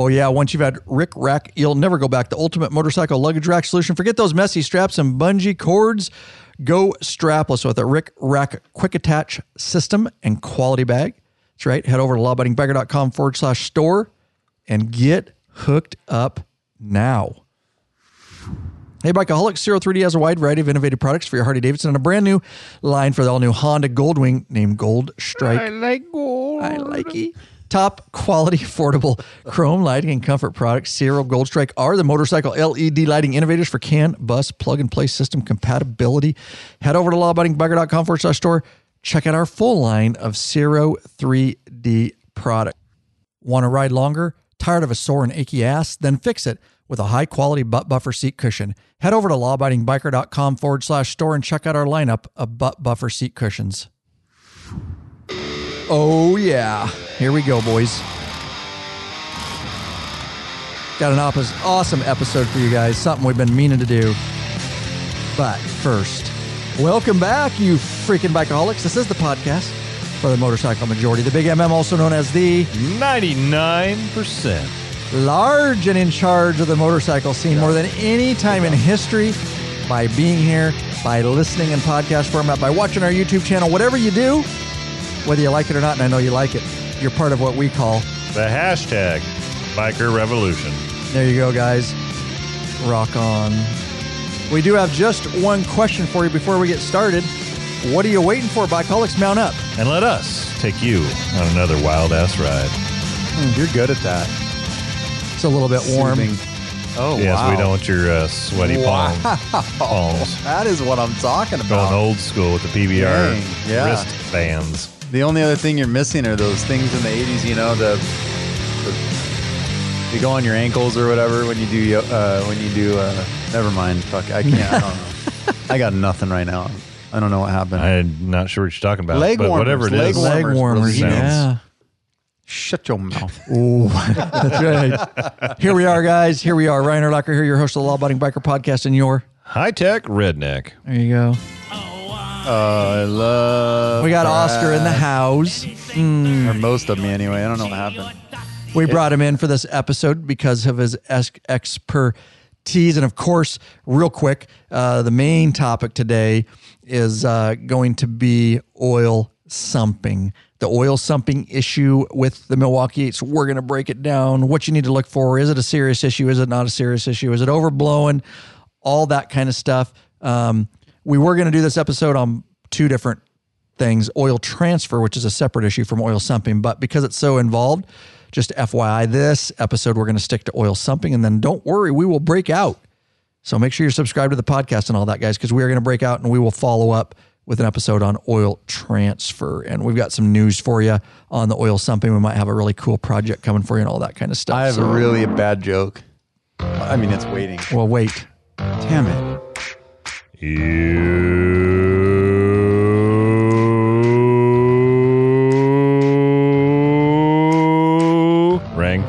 Oh yeah, once you've had Rick Rack, you'll never go back. The ultimate motorcycle luggage rack solution. Forget those messy straps and bungee cords. Go strapless with a Rick Rack quick attach system and quality bag. That's right. Head over to lawabidingbiker.com forward slash store and get hooked up now. Hey, Bikeaholics, Ciro 3D has a wide variety of innovative products for your Harley Davidson and a brand new line for the all new Honda Goldwing named Gold Strike. I like gold. I like it. Top quality, affordable chrome lighting and comfort products. Ciro Gold Strike are the motorcycle LED lighting innovators for CAN, bus, plug and play system compatibility. Head over to lawabidingbiker.com forward slash store. Check out our full line of Ciro 3D products. Want to ride longer? Tired of a sore and achy ass? Then fix it with a high quality butt buffer seat cushion. Head over to lawabidingbiker.com forward slash store and check out our lineup of butt buffer seat cushions. Oh, yeah. Here we go, boys. Got an awesome episode for you guys, something we've been meaning to do. But first, welcome back, you freaking bikeaholics. This is the podcast for the motorcycle majority, the Big MM, also known as the 99%. large and in charge of the motorcycle scene more than any time in history by being here, by listening in podcast format, by watching our YouTube channel, whatever you do, whether you like it or not, and I know you like it, you're part of what we call. The hashtag Biker Revolution. There you go, guys. Rock on. We do have just one question for you before we get started. What are you waiting for, Bikeaholics? Mount up. And let us take you on another wild ass ride. You're good at that. It's a little bit warm. Soothing. Oh, yes, wow. we don't want your uh, sweaty Wow. palms. palms. That is what I'm talking about. Going old school with the PBR Dang, yeah. wristbands. The only other thing you're missing are those things in the 80s, you know, the, the you go on your ankles or whatever when you do uh, when you do uh, never mind. Fuck, I can't. I don't know. I got nothing right now. I don't know what happened. I'm not sure what you're talking about. Leg but warmers, whatever it leg is. warmers. Leg warmers, Sounds- yeah. Shut your mouth. Ooh, that's right. Here we are, guys. Here we are. Ryan Erlacher here, your host of the Law Abiding Biker Podcast, and your. High tech redneck. There you go. I love. We got Oscar in the that. house. or most of me anyway. I don't know what happened. We brought him in for this episode because of his es- expertise. And of course, real quick, uh, the main topic today is uh, going to be oil sumping. The oil sumping issue with the Milwaukee Eights. We're going to break it down. What you need to look for. Is it a serious issue? Is it not a serious issue? Is it overblown? All that kind of stuff. Um, we were going to do this episode on two different things oil transfer, which is a separate issue from oil sumping. But because it's so involved, just FYI, this episode we're going to stick to oil sumping. And then don't worry, we will break out. So make sure you're subscribed to the podcast and all that, guys, because we are going to break out and we will follow up with an episode on oil transfer. And we've got some news for you on the oil sumping. We might have a really cool project coming for you and all that kind of stuff. I have So- a really bad joke. I mean, it's waiting. well, wait. Damn it. You ring.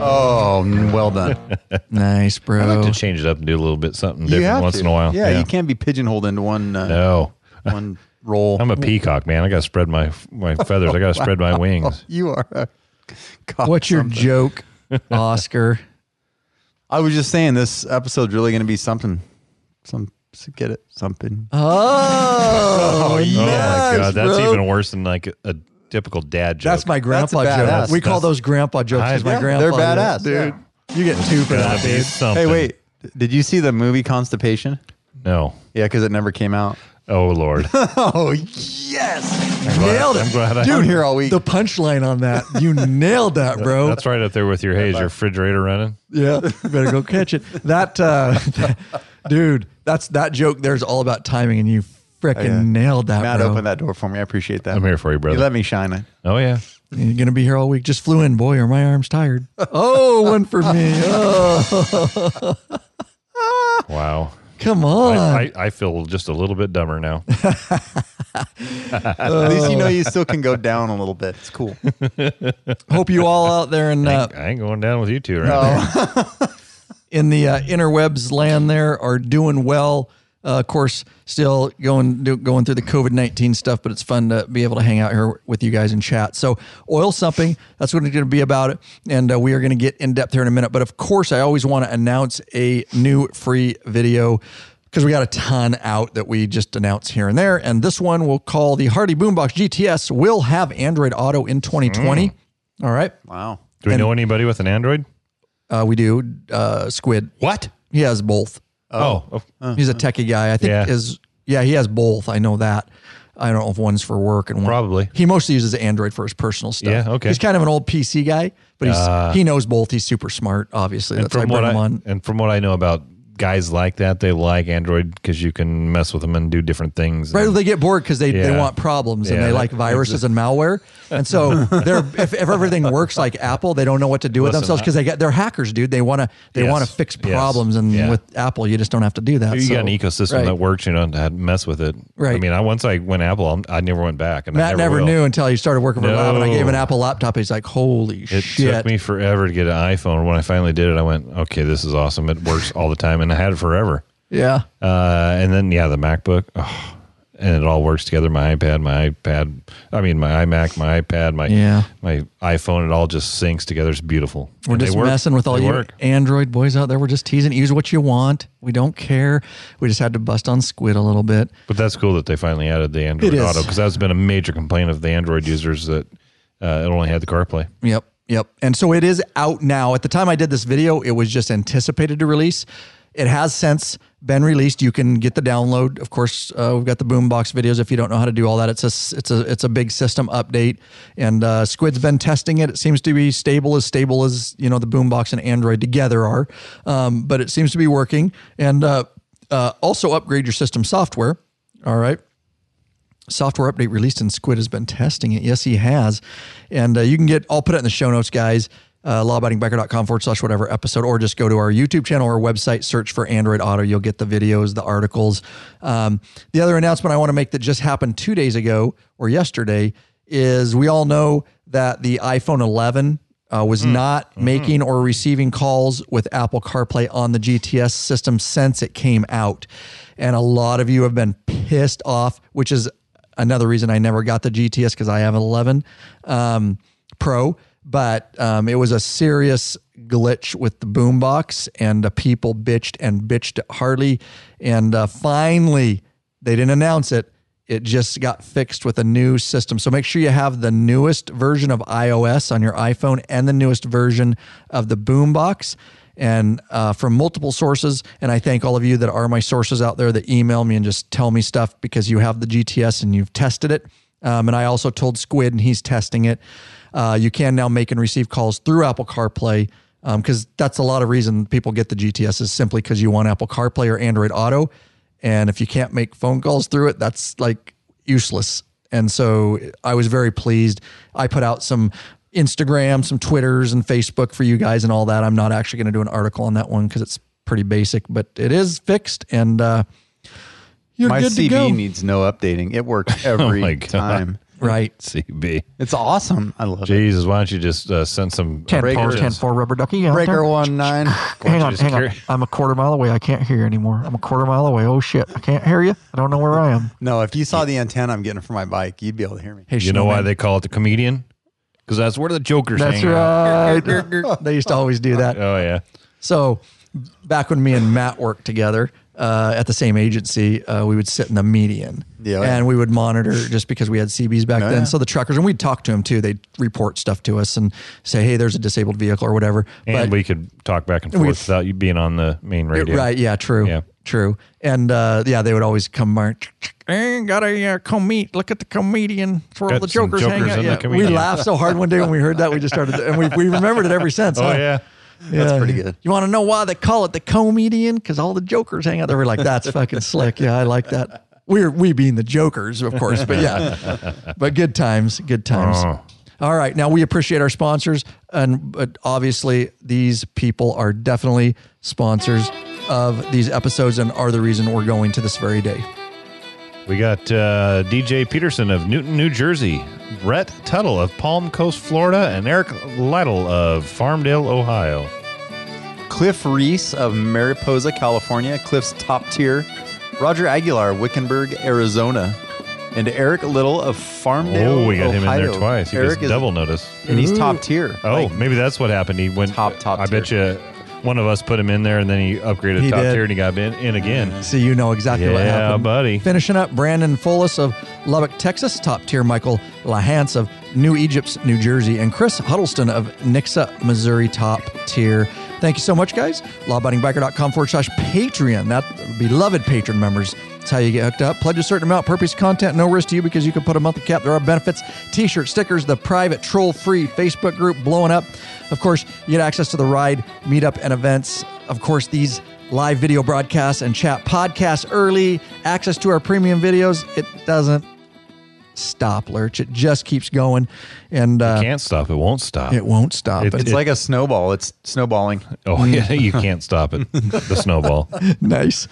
Oh, well done. Nice, bro. I like to change it up and do a little bit something You different have once to. in a while. Yeah, you can't be pigeonholed into one uh, No, one role. I'm a peacock, man. I got to spread my my feathers. I got to spread my wings. you are. A cock What's your something. joke, Oscar? I was just saying this episode's really going to be something. Some get it something. Oh, Oh my god, that's bro. even worse than like a, a typical dad joke. That's my grandpa That's a joke. badass. We call That's- those grandpa jokes. I- 'cause my Yeah, grandpa they're did. badass, dude. You get two for Gotta that, be dude. something. Hey, wait. Did you see the movie Constipation? No. Yeah, because it never came out. Oh lord. Oh yes, I'm glad- Nailed it. I'm glad I- Dude, I'm here all week. The punchline on that, you nailed that, bro. That's right up there with your hey, is your refrigerator running? Yeah, you better go catch it. That, uh, dude, that's that joke. There's all about timing, and you freaking yeah. nailed that, Matt bro. opened that door for me. I appreciate that. I'm here for you, You brother. let me shine it. oh yeah. You're gonna be here all week. Just flew in, boy, or my arm's tired. Oh, one for me. Oh, Wow. come on. I, I, I feel just a little bit dumber now. At least you know you still can go down a little bit. It's cool. Hope you all out there in I, uh, ain't, I ain't going down with you two right now. In the uh, interwebs land there are doing well. Uh, of course, still going do, going through the COVID nineteen stuff, but it's fun to be able to hang out here with you guys and chat. So, oil sumping that's what it's going to be about it, and uh, we are going to get in depth here in a minute. But of course, I always want to announce a new free video because we got a ton out that we just announced here and there. And this one we'll call the Harley Boombox GTS will have Android Auto in 2020. All right. Wow. Do we know anybody with an Android? Uh, we do. Uh, Squid. What? He has both. Oh, oh, He's a techie guy. I think Yeah. is yeah, he has both. I know that. I don't know if one's for work and one Probably. He mostly uses Android for his personal stuff. Yeah, okay. He's kind of an old PC guy, but he's he knows both. He's super smart, obviously. and That's why I from bring what him I on. and from what I know about guys like that, they like Android because you can mess with them and do different things. Right, And- they get bored because they, they want problems and Yeah, they like viruses and malware, and so they're if, if everything works like Apple, they don't know what to do with Listen, themselves because they get they're hackers, dude. They want to they Yes. want to fix Yes. problems, and Yeah. with Apple, you just don't have to do that. you so- got an ecosystem right. that works, you know, to mess with it. Right. I mean, I once I went Apple, I never went back, and I Matt never, never knew until he started working for Lab, and I gave him an Apple laptop. He's like, "Holy It shit!" took me forever to get an iPhone. When I finally did it, I went, "Okay, this is awesome. It works all the time," and I had it forever. yeah, Uh, and then yeah, the MacBook, oh, and it all works together. My iPad, my iPad, I mean my iMac, my iPad, my Yeah. my iPhone. It all just syncs together. It's beautiful. we're And just messing with all They you work. Android boys out there. We're just teasing. Use what you want. We don't care. We just had to bust on Squid a little bit. But that's cool that they finally added the Android Auto because that's been a major complaint of the Android users that uh, it only had the CarPlay. Yep. Yep. And so it is out now. At the time I did this video, it was just anticipated to release. It has since been released. You can get the download. Of course, uh, we've got the Boombox videos. If you don't know how to do all that, it's a it's a it's a big system update. And uh, Squid's been testing it. It seems to be stable, as stable as you know the Boombox and Android together are. Um, but it seems to be working. And uh, uh, also upgrade your system software. All right software update released and Squid has been testing it. Yes, he has. And uh, you can get, I'll put it in the show notes, guys. Uh, lawabidingbiker.com forward slash whatever episode, or just go to our YouTube channel or website, search for Android Auto. You'll get the videos, the articles. Um, the other announcement I want to make that just happened two days ago or yesterday is we all know that the iPhone 11 uh, was not making or receiving calls with Apple CarPlay on the GTS system since it came out. And a lot of you have been pissed off, which is another reason I never got the GTS because I have an 11 um, Pro. But um, it was a serious glitch with the boombox, and uh, people bitched and bitched at Harley, And uh, finally, they didn't announce it. It just got fixed with a new system. So make sure you have the newest version of iOS on your iPhone and the newest version of the boombox and uh, from multiple sources. And I thank all of you that are my sources out there that email me and just tell me stuff because you have the GTS and you've tested it. Um, and I also told Squid, and he's testing it. Uh, you can now make and receive calls through Apple CarPlay because that's a lot of reason people get the GTS is simply because you want Apple CarPlay or Android Auto. And if you can't make phone calls through it, that's like useless. And so I was very pleased. I put out some Instagram, some Twitters, and Facebook for you guys and all that. I'm not actually going to do an article on that one because it's pretty basic, but it is fixed and uh, you're My good to go. Needs no updating. It works every my God. time. Right. CB. It's awesome. I love it. Jesus, why don't you just uh, send some 10 Breaker 4, 10 4 rubber ducky. out Breaker there. one nine. Hang on, just hang on. carry- I'm a quarter mile away. I can't hear you anymore. I'm a quarter mile away. Oh shit! I can't hear you. I don't know where I am. No, if you saw the antenna I'm getting for my bike, you'd be able to hear me. Hey, You know why Snowman. they call it the comedian? Because that's where the jokers That's hang out. right. they used to always do that. Oh yeah. So back when me and Matt worked together uh, at the same agency, uh, we would sit in the median. Yeah. And we would monitor just because we had CBs back Oh, then. yeah. So the truckers, and we'd talk to them too. They'd report stuff to us and say, hey, there's a disabled vehicle or whatever. And we could talk back and forth we- without you being on the main radio. Right. Yeah. True. Yeah. True. And uh, yeah, they would always come march. Hey, got a uh, comed. Look at the comedian. That's where all the some jokers, hang out. Yeah. We laughed so hard one day when we heard that. We just started, and we, we remembered it ever since. Oh huh? yeah. That's pretty good. You want to know why they call it the comedian? Because all the jokers hang out there. We're like, that's fucking slick. Yeah, I like that. We're we being the jokers, of course, but yeah, but good times, good times. Oh. All right, now we appreciate our sponsors, and but obviously these people are definitely sponsors of these episodes and are the reason we're going to this very day. We got uh, DJ Peterson of Newton, New Jersey, Brett Tuttle of Palm Coast, Florida, and Eric Lytle of Farmdale, Ohio. Cliff Reese of Mariposa, California. Cliff's top tier Roger Aguilar, Wickenburg, Arizona, and Eric Little of Farmdale. Oh, we got him in there twice. He Eric gets is, double notice. and he's top tier. Oh, Like, maybe that's what happened. He went Top, top I bet you one of us put him in there, and then he upgraded He top did. tier, and he got in, in again. So you know exactly what Yeah, happened. buddy. Finishing up, Brandon Fullis of Lubbock, Texas, top tier Michael LaHance of New Egypt, New Jersey, and Chris Huddleston of Nixa, Missouri, top tier. Thank you so much, guys. Lawabidingbiker.com forward slash Patreon. That beloved patron members. That's how you get hooked up. Pledge a certain amount per piece content, no risk to you because you can put a monthly cap. There are benefits, t shirt, stickers, the private troll-free Facebook group blowing up. Of course, you get access to the ride, meetup, and events. Of course, these live video broadcasts and chat podcasts early, access to our premium videos. It doesn't stop, Lurch. It just keeps going, and uh, Can't stop. It won't stop. it won't stop. It- It's like a snowball. It's snowballing. oh, yeah. You can't stop it. The snowball. nice.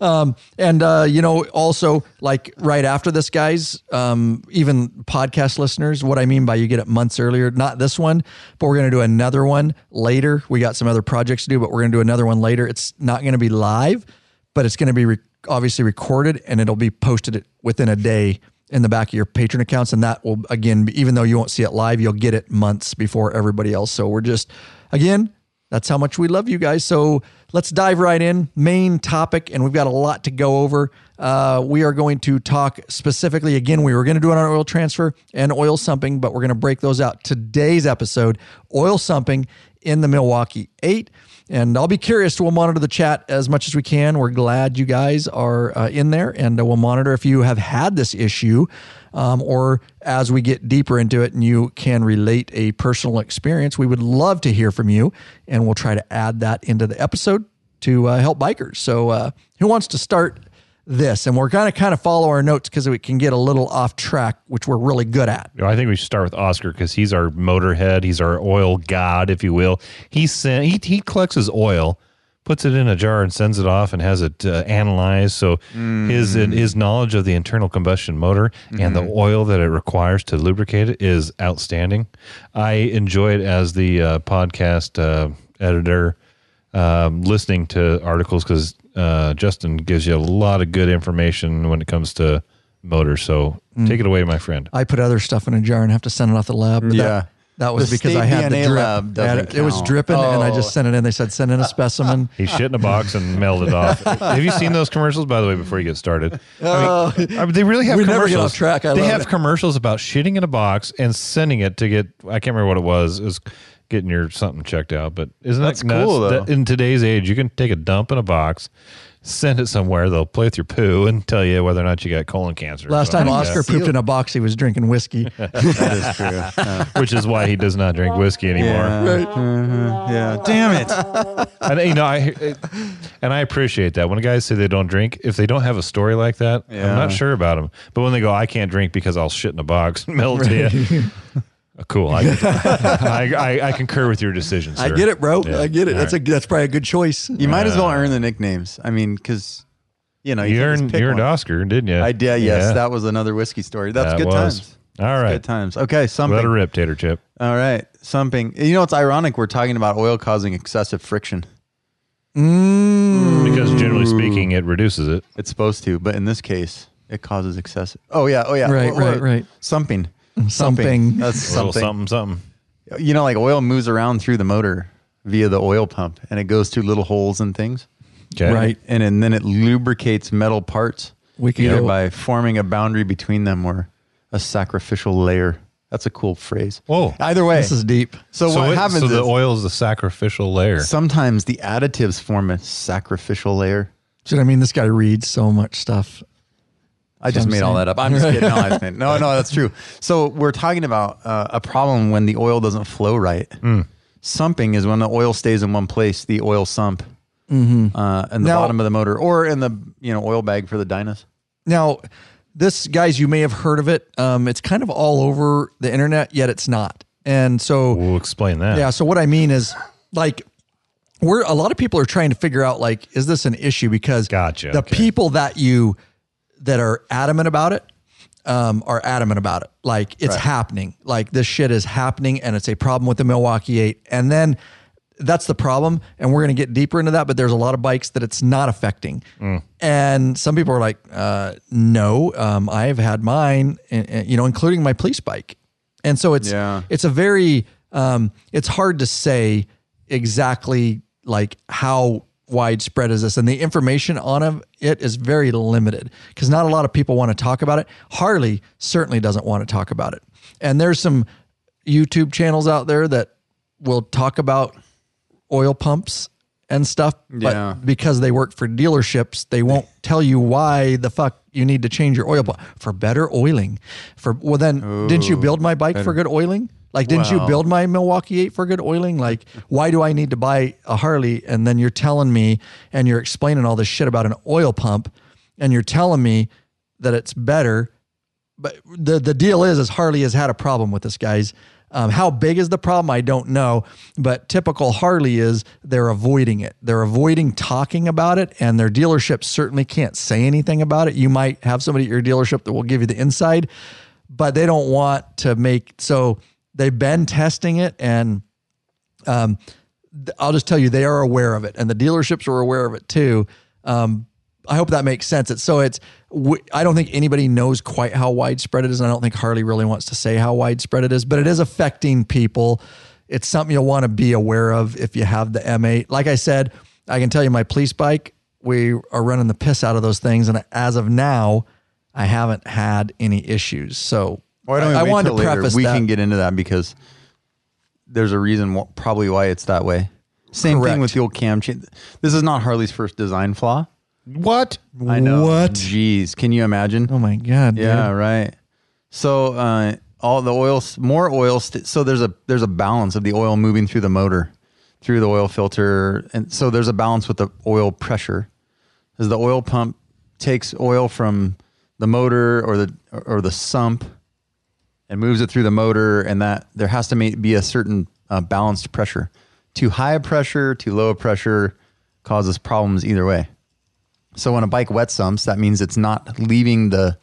Um, and uh, you know, also like right after this, guys, um, even podcast listeners, what I mean by you get it months earlier, not this one, but we're gonna do another one later. We got some other projects to do, but we're gonna do another one later. It's not gonna be live, but it's gonna be re- obviously recorded and it'll be posted within a day in the back of your Patreon accounts and that will again even though you won't see it live you'll get it months before everybody else so we're just again that's how much we love you guys. So let's dive right in. Main topic, and we've got a lot to go over. Uh, we are going to talk specifically again. We were going to do on oil transfer and oil sumping, but we're going to break those out. Today's episode oil sumping in the Milwaukee 8. And I'll be curious. We'll monitor the chat as much as we can. We're glad you guys are uh, in there, and uh, we'll monitor if you have had this issue um, or as we get deeper into it and you can relate a personal experience, we would love to hear from you, and we'll try to add that into the episode to uh, help bikers. So, uh, who wants to start this? And we're going to kind of follow our notes because we can get a little off track, which we're really good at. I think we should start with Oscar because he's our motorhead. He's our oil god, if you will. He sent he he collects his oil, puts it in a jar, and sends it off, and has it uh, analyzed. So his his knowledge of the internal combustion motor and the oil that it requires to lubricate it is outstanding. I enjoy it as the uh, podcast uh, editor, um, listening to articles because uh, Justin gives you a lot of good information when it comes to motors. So take it away, my friend. I put other stuff in a jar and have to send it off the lab. but Yeah. That, that was The because I had the DNA drip. lab doesn't had- it was count. dripping, and I Oh. just sent it in. They said send in a specimen. He shit in a box and mailed it off. Have you seen those commercials, by the way, before you get started? I mean, I mean, they really have We never commercials. get off track. I they love have it. commercials about shitting in a box and sending it to get, I can't remember what it was. It was getting your something checked out. But isn't That's that nuts? cool, though. That in today's age, you can take a dump in a box, send it somewhere. They'll play with your poo and tell you whether or not you got colon cancer. or Last time something like Oscar pooped in a box, he was drinking whiskey. That is true. Yeah. that, which is why he does not drink whiskey anymore. Yeah. Mhm. Yeah. Damn it. And you know, I and I appreciate that when guys say they don't drink. If they don't have a story like that, I'm not sure about them. But when they go, I can't drink because I'll shit in a box and mail it to you. Uh, Cool. I, I, I, I concur with your decision. I get it, bro. Yeah. I get it. All That's right. a that's probably a good choice. You might as well earn the nicknames. I mean, because you know You can just earned, you earned one. Oscar, didn't you? I did. Yes, Yeah. that was another whiskey story. That's That good was. times. All right. Good times. Okay, Let something. her rip, Tater Chip. All right, something. You know, it's ironic. We're talking about oil causing excessive friction. Because generally speaking, it reduces it. It's supposed to, but in this case, it causes excessive. Oh yeah. Oh yeah. Right, Or- right, right. Something. Something. That's something. something, something. You know, like oil moves around through the motor via the oil pump, and it goes through little holes and things, Okay. Right. and, and then it lubricates metal parts. We could either go- by forming a boundary between them or a sacrificial layer. That's a cool phrase. Whoa. Either way, This is deep. so, so what it- happens so the oil is the sacrificial layer. sometimes the additives form a sacrificial layer. Should I mean this guy reads so much stuff? I just I'm made all that up. I'm just kidding. No, I just no, no, that's true. So we're talking about uh, a problem when the oil doesn't flow right. Hmm. Sumping is when the oil stays in one place, the oil sump, uh, in the Mm-hmm. Now- bottom of the motor, or in the you know oil bag for the Dynas. Now, this guys, you may have heard of it. Um, it's kind of all over the internet, yet it's not. And so We'll explain that. Yeah. So what I mean is, like, we're a lot of people are trying to figure out, like, is this an issue? Because Gotcha, the okay. people that you that are adamant about it um, are adamant about it. Like, it's happening. Like, this shit is happening, and it's a problem with the Milwaukee Eight. And then that's the problem. And we're going to get deeper into that, but there's a lot of bikes that it's not affecting. And some people are like, uh, no, um, I've had mine, and- and, you know, including my police bike. And so it's, Yeah. it's a very, um, it's hard to say exactly like how widespread is this and the information on it is very limited because not a lot of people want to talk about it. Harley certainly doesn't want to talk about it. And there's some youtube channels out there that will talk about oil pumps and stuff but Yeah. because they work for dealerships they won't tell you why the fuck you need to change your oil pump. For better oiling. For well then didn't you build my bike for good oiling like didn't you build my milwaukee 8 for good oiling like why do i need to buy a harley and then you're telling me and you're explaining all this shit about an oil pump and you're telling me that it's better but the the deal is is Harley has had a problem with this, guys. Um, how big is the problem? I don't know, but typical Harley is they're avoiding it. They're avoiding talking about it, and their dealership certainly can't say anything about it. You might have somebody at your dealership that will give you the inside, but they don't want to make so they've been testing it and um, I'll just tell you, they are aware of it, and the dealerships are aware of it too. Um, I hope that makes sense. It's so it's. I don't think anybody knows quite how widespread it is, and I don't think Harley really wants to say how widespread it is, but it is affecting people. It's something you'll want to be aware of if you have the M8. Like I said, I can tell you, my police bike, we are running the piss out of those things, and as of now, I haven't had any issues. So Why don't I, I wanted to later? preface We that. can get into that because there's a reason wh- probably why it's that way. Same Correct. thing with the old cam chain. This is not Harley's first design flaw. What? I know. What? Jeez, can you imagine? oh my god! dude. Yeah, right. So uh, all the oil, more oil. St- so there's a there's a balance of the oil moving through the motor, through the oil filter, and so there's a balance with the oil pressure, as the oil pump takes oil from the motor or the or the sump, and moves it through the motor, and that there has to be a certain uh, balanced pressure. Too high a pressure, too low a pressure, causes problems either way. So when a bike wet sumps, that means it's not leaving the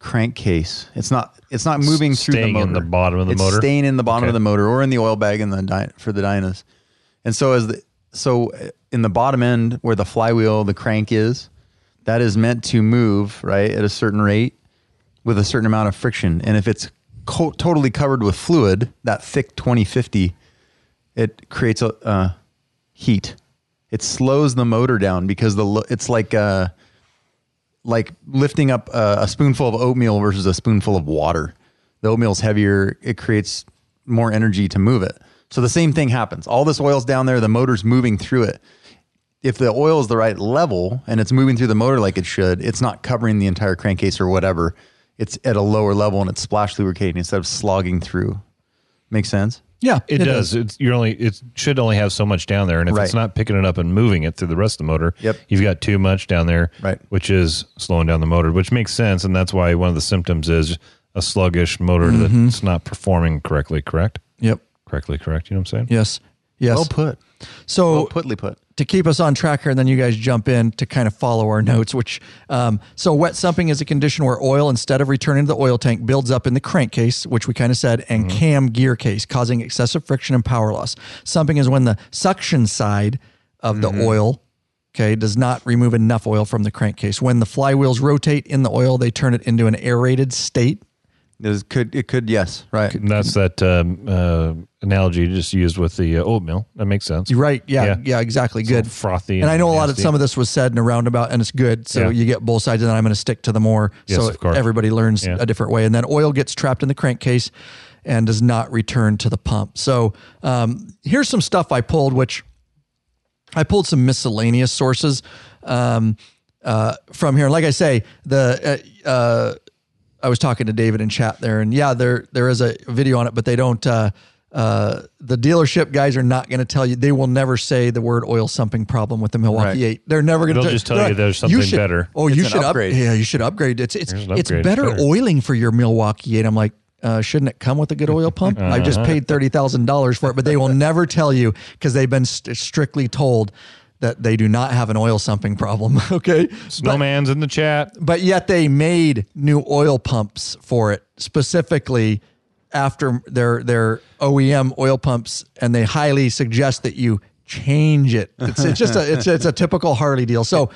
crankcase. It's not. It's not moving through the Staying motor. in the bottom of the it's motor? Staying in the bottom Okay. of the motor or in the oil bag in the dy- for the dynas. And so as the so in the bottom end where the flywheel, the crank is, that is meant to move right at a certain rate with a certain amount of friction. And if it's co- totally covered with fluid, that thick 2050, it creates a uh, heat. It slows the motor down because the it's like uh, like lifting up a, a spoonful of oatmeal versus a spoonful of water. The oatmeal's heavier; it creates more energy to move it. So the same thing happens. All this oil's down there; the motor's moving through it. If the oil is the right level and it's moving through the motor like it should, it's not covering the entire crankcase or whatever. It's at a lower level and it's splash lubricating instead of slogging through. Makes sense? Yeah, It, does. It's you're only it should only have so much down there, and if it's not picking it up and moving it through the rest of the motor, Yep. you've got too much down there, Right. Which is slowing down the motor, which makes sense, and that's why one of the symptoms is a sluggish motor Mm-hmm. that's not performing correctly. Correct? Yep. Correctly, correct. You know what I'm saying? Yes. Yes. Well put. so Well putly put. to keep us on track here, and then you guys jump in to kind of follow our notes. Which um, so wet sumping is a condition where oil, instead of returning to the oil tank, builds up in the crankcase, which we kind of said, and cam gear case, causing excessive friction and power loss. Sumping is when the suction side of the oil. Okay, does not remove enough oil from the crankcase. When the flywheels rotate in the oil, they turn it into an aerated state. It could. It could. Yes. Right. And that's that um, uh, analogy you just used with the uh, oatmeal. That makes sense. You're right. Yeah. Yeah. Yeah. exactly. Good. frothy And I and know a lot of some of this was said in a roundabout, and it's good. So Yeah. you get both sides, and then I'm going to stick to the more Yes, so of course. everybody learns Yeah. a different way. And then oil gets trapped in the crankcase and does not return to the pump. So um, here's some stuff I pulled, which I pulled some miscellaneous sources um, uh, from here. Like I say, the uh, uh, I was talking to David in chat there, and yeah, there there is a video on it, but they don't. Uh, uh, the dealership guys are not going to tell you. They will never say the word oil sumping problem with the Milwaukee Right. Eight. They're never going to. They'll just tell you there's something should, better. Oh, It's you should upgrade. Up, yeah, you should upgrade. It's it's Here's an it's upgrade, better better. oiling for your Milwaukee Eight. I'm like. Uh, shouldn't it come with a good oil pump? I just Uh-huh. paid thirty thousand dollars for it, but they will never tell you because they've been st- strictly told that they do not have an oil sumping problem. Okay, Snowman's in the chat. but yet they made new oil pumps for it specifically after their their OEM oil pumps, and they highly suggest that you change it. It's, it's just a it's it's a typical Harley deal. So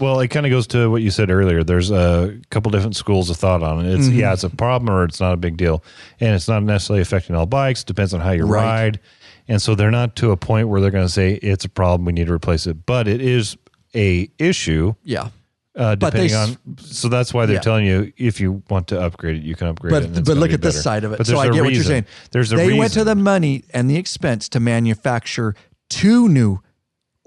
Well, it kind of goes to what you said earlier. There's a couple different schools of thought on it. It's Mm-hmm. yeah, it's a problem or it's not a big deal, and it's not necessarily affecting all bikes. Depends on how you Right. ride, and so they're not to a point where they're going to say it's a problem. We need to replace it, but it is a issue. yeah, Uh, But they depending on, so that's why they're Yeah. telling you if you want to upgrade it, you can upgrade but it's but look be at this side of it. But So I get what you're reason. saying. There's a they reason. went to the money and the expense to manufacture two new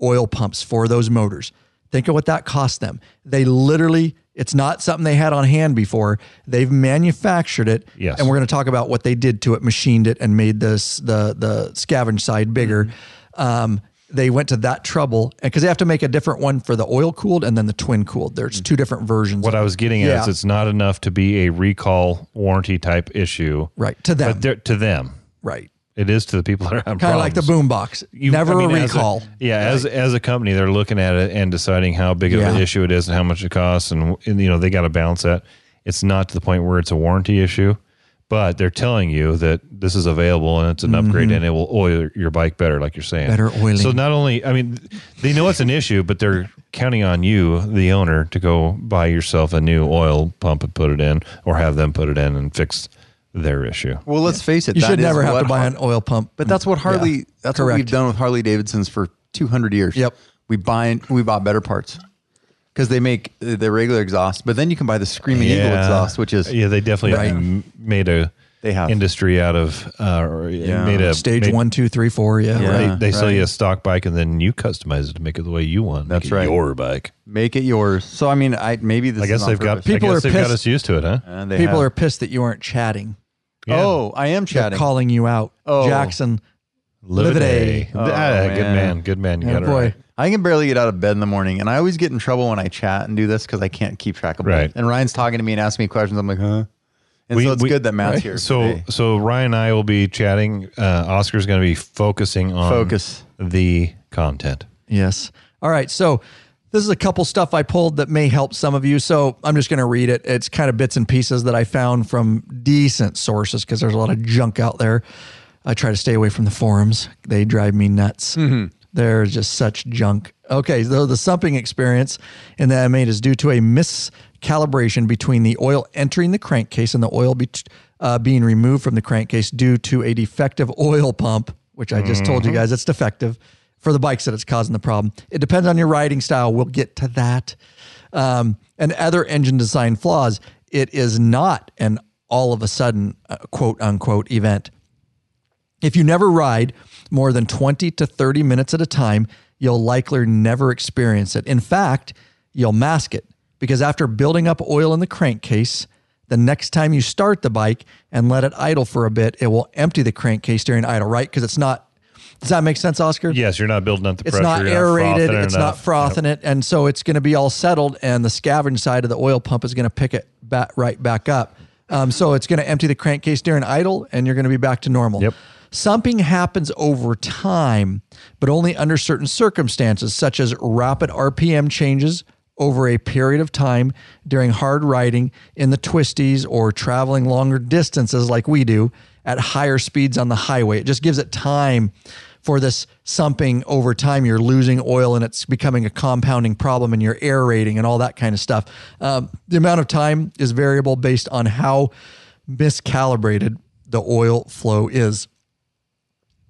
oil pumps for those motors. Think of what that cost them. They literally, it's not something they had on hand before. They've manufactured it. Yes. And we're going to talk about what they did to it, machined it, and made this the the scavenge side bigger. Mm-hmm. Um, they went to that trouble because they have to make a different one for the oil cooled and then the twin cooled. There's two different versions. What I was getting at Yeah. is it's not enough to be a recall warranty type issue, right to them. but to them, Right. It is to the people that are having Kind of like the boombox. You- Never I mean, a as recall. yeah, as as a company, they're looking at it and deciding how big of an issue it is and how much it costs, and, and you know they got to balance that. It's not to the point where it's a warranty issue, but they're telling you that this is available and it's an upgrade and it will oil your bike better, like you're saying. Mm-hmm. Better oiling. So not only, I mean, they know it's an issue, but they're counting on you, the owner, to go buy yourself a new oil pump and put it in, or have them put it in and fix their issue. Well, let's face it. You that should is never have what to buy Har- an oil pump. But that's what Harley. Yeah, that's what we've done with Harley Davidsons for 200 years. Yep. We buy we bought better parts because they make the regular exhaust, but then you can buy the Screaming Eagle exhaust, which is yeah, they definitely Right. m- made a They have. industry out of uh, or Yeah. made a stage made- one, two, three, four. Yeah. Yeah. Right. They, they sell right. you a stock bike and then you customize it to make it the way you want. That's Make it right. Your bike. make it yours. So I mean, I maybe this. I guess is on they've got purpose. People I guess are they've got pissed. us used to it, huh? And they People have- are pissed that you aren't chatting. Yeah. Oh, I am They're chatting. calling you out. Oh. Jackson. Live, a day. Oh, Ah, good man. man. Good man. You got it boy. right. I can barely get out of bed in the morning, and I always get in trouble when I chat and do this because I can't keep track of it. Right. And Ryan's talking to me and asking me questions. I'm like, huh? And We- so it's we- good that Matt's right. here. So today. so Ryan and I will be chatting. Uh, Oscar's going to be focusing on Focus. the content. Yes. All right. So this is a couple stuff I pulled that may help some of you. So I'm just going to read it. It's kind of bits and pieces that I found from decent sources because there's a lot of junk out there. I try to stay away from the forums. They drive me nuts. There's just such junk. Okay, so the sumping experience in the M8 is due to a miscalibration between the oil entering the crankcase and the oil be, uh, being removed from the crankcase due to a defective oil pump, which I just told you guys it's defective for the bikes that it's causing the problem. It depends on your riding style. We'll get to that. Um, and other engine design flaws. It is not an all of a sudden uh, quote unquote event. If you never ride more than 20 to 30 minutes at a time, you'll likely never experience it. In fact, you'll mask it because after building up oil in the crankcase, the next time you start the bike and let it idle for a bit, it will empty the crankcase during idle, right? Because it's not. Does that make sense, Oscar? Yes, you're not building up the pressure. It's pressure. not aerated. it it's not enough. frothing it, and so it's going to be all settled. And the scavenge side of the oil pump is going to pick it back right back up. Um, so it's going to empty the crankcase during idle, and you're going to be back to normal. Yep. Sumping happens over time, but only under certain circumstances, such as rapid RPM changes over a period of time during hard riding in the twisties or traveling longer distances like we do at higher speeds on the highway. It just gives it time for this sumping over time. You're losing oil and it's becoming a compounding problem and you're aerating and all that kind of stuff. Um, the amount of time is variable based on how miscalibrated the oil flow is.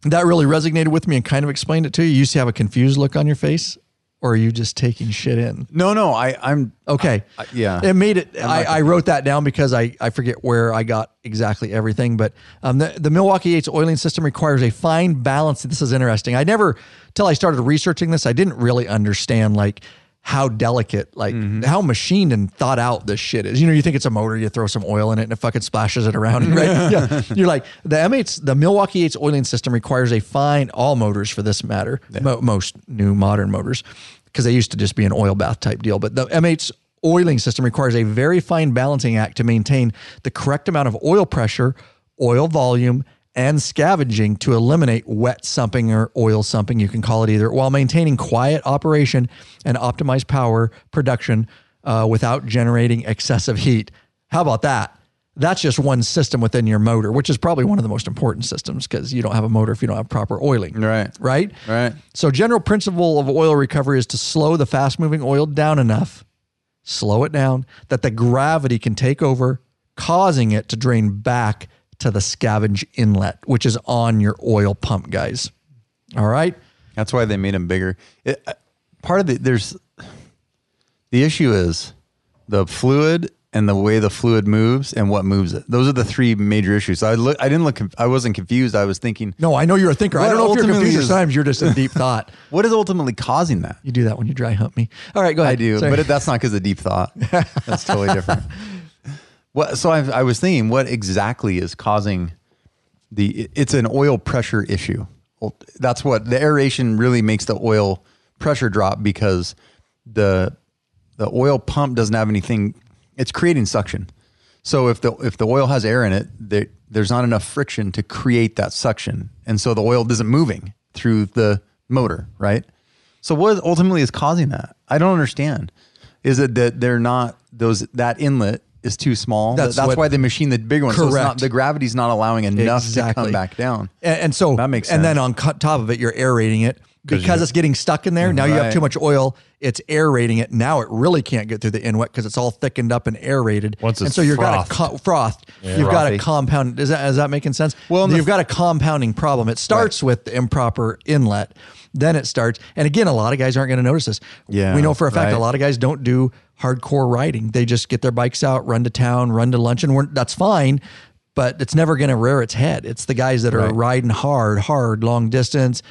That really resonated with me and kind of explained it to you. You used to have a confused look on your face, or are you just taking shit in? no, no, I, I'm Okay. I- yeah. It made it. I, I wrote that down because I, I forget where I got exactly everything. But um, the, the Milwaukee Eight's oiling system requires a fine balance. This is interesting. I never, till I started researching this, I didn't really understand like how delicate, like Mm-hmm. how machined and thought out this shit is. You know, you think it's a motor, you throw some oil in it and it fucking splashes it around, right? yeah. You're like, the M8's, the Milwaukee Eight's oiling system requires a fine, all motors for this matter, mo- most new modern motors, because they used to just be an oil bath type deal. But the M8's oiling system requires a very fine balancing act to maintain the correct amount of oil pressure, oil volume, and scavenging to eliminate wet sumping or oil sumping, you can call it either, while maintaining quiet operation and optimized power production uh, without generating excessive heat. How about that? That's just one system within your motor, which is probably one of the most important systems because you don't have a motor if you don't have proper oiling. Right. Right? Right. So, general principle of oil recovery is to slow the fast moving oil down enough, slow it down, that the gravity can take over, causing it to drain back to the scavenge inlet, which is on your oil pump, guys. All right. That's why they made them bigger. It, uh, part of the there's the issue is the fluid and the way the fluid moves and what moves it. Those are the three major issues. I look. I didn't look. I wasn't confused. I was thinking, No, I know you're a thinker. I don't know if you're confused. is- Sometimes you're just in deep thought. what is ultimately causing that? You do that when you dry hump me. All right, go ahead. I do, Sorry. but that's not because of deep thought. That's totally different. What? So I, I was thinking, what exactly is causing the? It's an oil pressure issue. Well, That's what the aeration really makes the oil pressure drop because the the oil pump doesn't have anything. It's creating suction. So if the if the oil has air in it, there, there's not enough friction to create that suction, and so the oil isn't moving through the motor, right? So what ultimately is causing that? I don't understand. Is it that they're not those that inlet is too small? That's That's, what- why they machine the big one. So Correct. not, the gravity's not allowing enough to come back down. And, and so That makes sense. And then on top of it, you're aerating it because it's getting stuck in there. Now you have too much oil. It's aerating it. Now it really can't get through the inlet because it's all thickened up and aerated. Once and it's so you've got frothed. a co- frothed. You've got a compound. Is that is that making sense? Well, you've the- got a compounding problem. It starts with the improper inlet. Then it starts. And again, a lot of guys aren't going to notice this. Yeah, we know for a fact a lot of guys don't do hardcore riding. They just get their bikes out, run to town, run to lunch, and we're, that's fine. But it's never going to rear its head. It's the guys that are Right. riding hard, hard, long distance.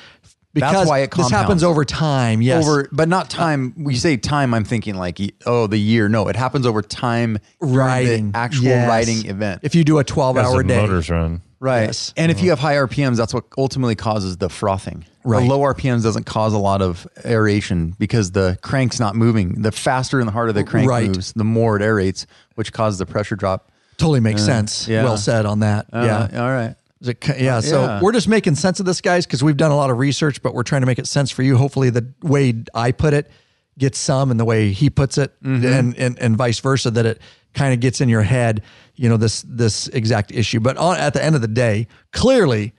Because why it compounds. this happens over time. Yes. Over, but not time. We say time, I'm thinking like oh the year. No, it happens over time. during riding. the actual Yes. riding event. If you do a 12 As hour the day. motors run. Right. Yes. And if you have high RPMs, that's what ultimately causes the frothing. Right. The low RPMs doesn't cause a lot of aeration because the crank's not moving. The faster and the harder the crank Right. moves, the more it aerates, which causes the pressure drop. Totally makes sense. yeah. Well said on that. yeah. Uh, all right. Is it ca- yeah. So Yeah. we're just making sense of this, guys, because we've done a lot of research, but we're trying to make it sense for you. Hopefully, the way I put it gets some, and the way he puts it, Mm-hmm. and, and and vice versa, that it kind of gets in your head. You know this this exact issue. But on, at the end of the day, clearly,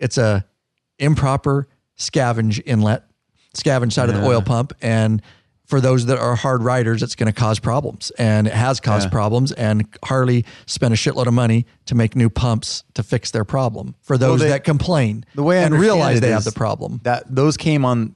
it's a improper scavenge inlet, scavenge side of the oil pump, and for those that are hard riders, it's going to cause problems, and it has caused Yeah. problems. And Harley spent a shitload of money to make new pumps to fix their problem. For those they- that complain, The way I and realize they have the problem. That those came on.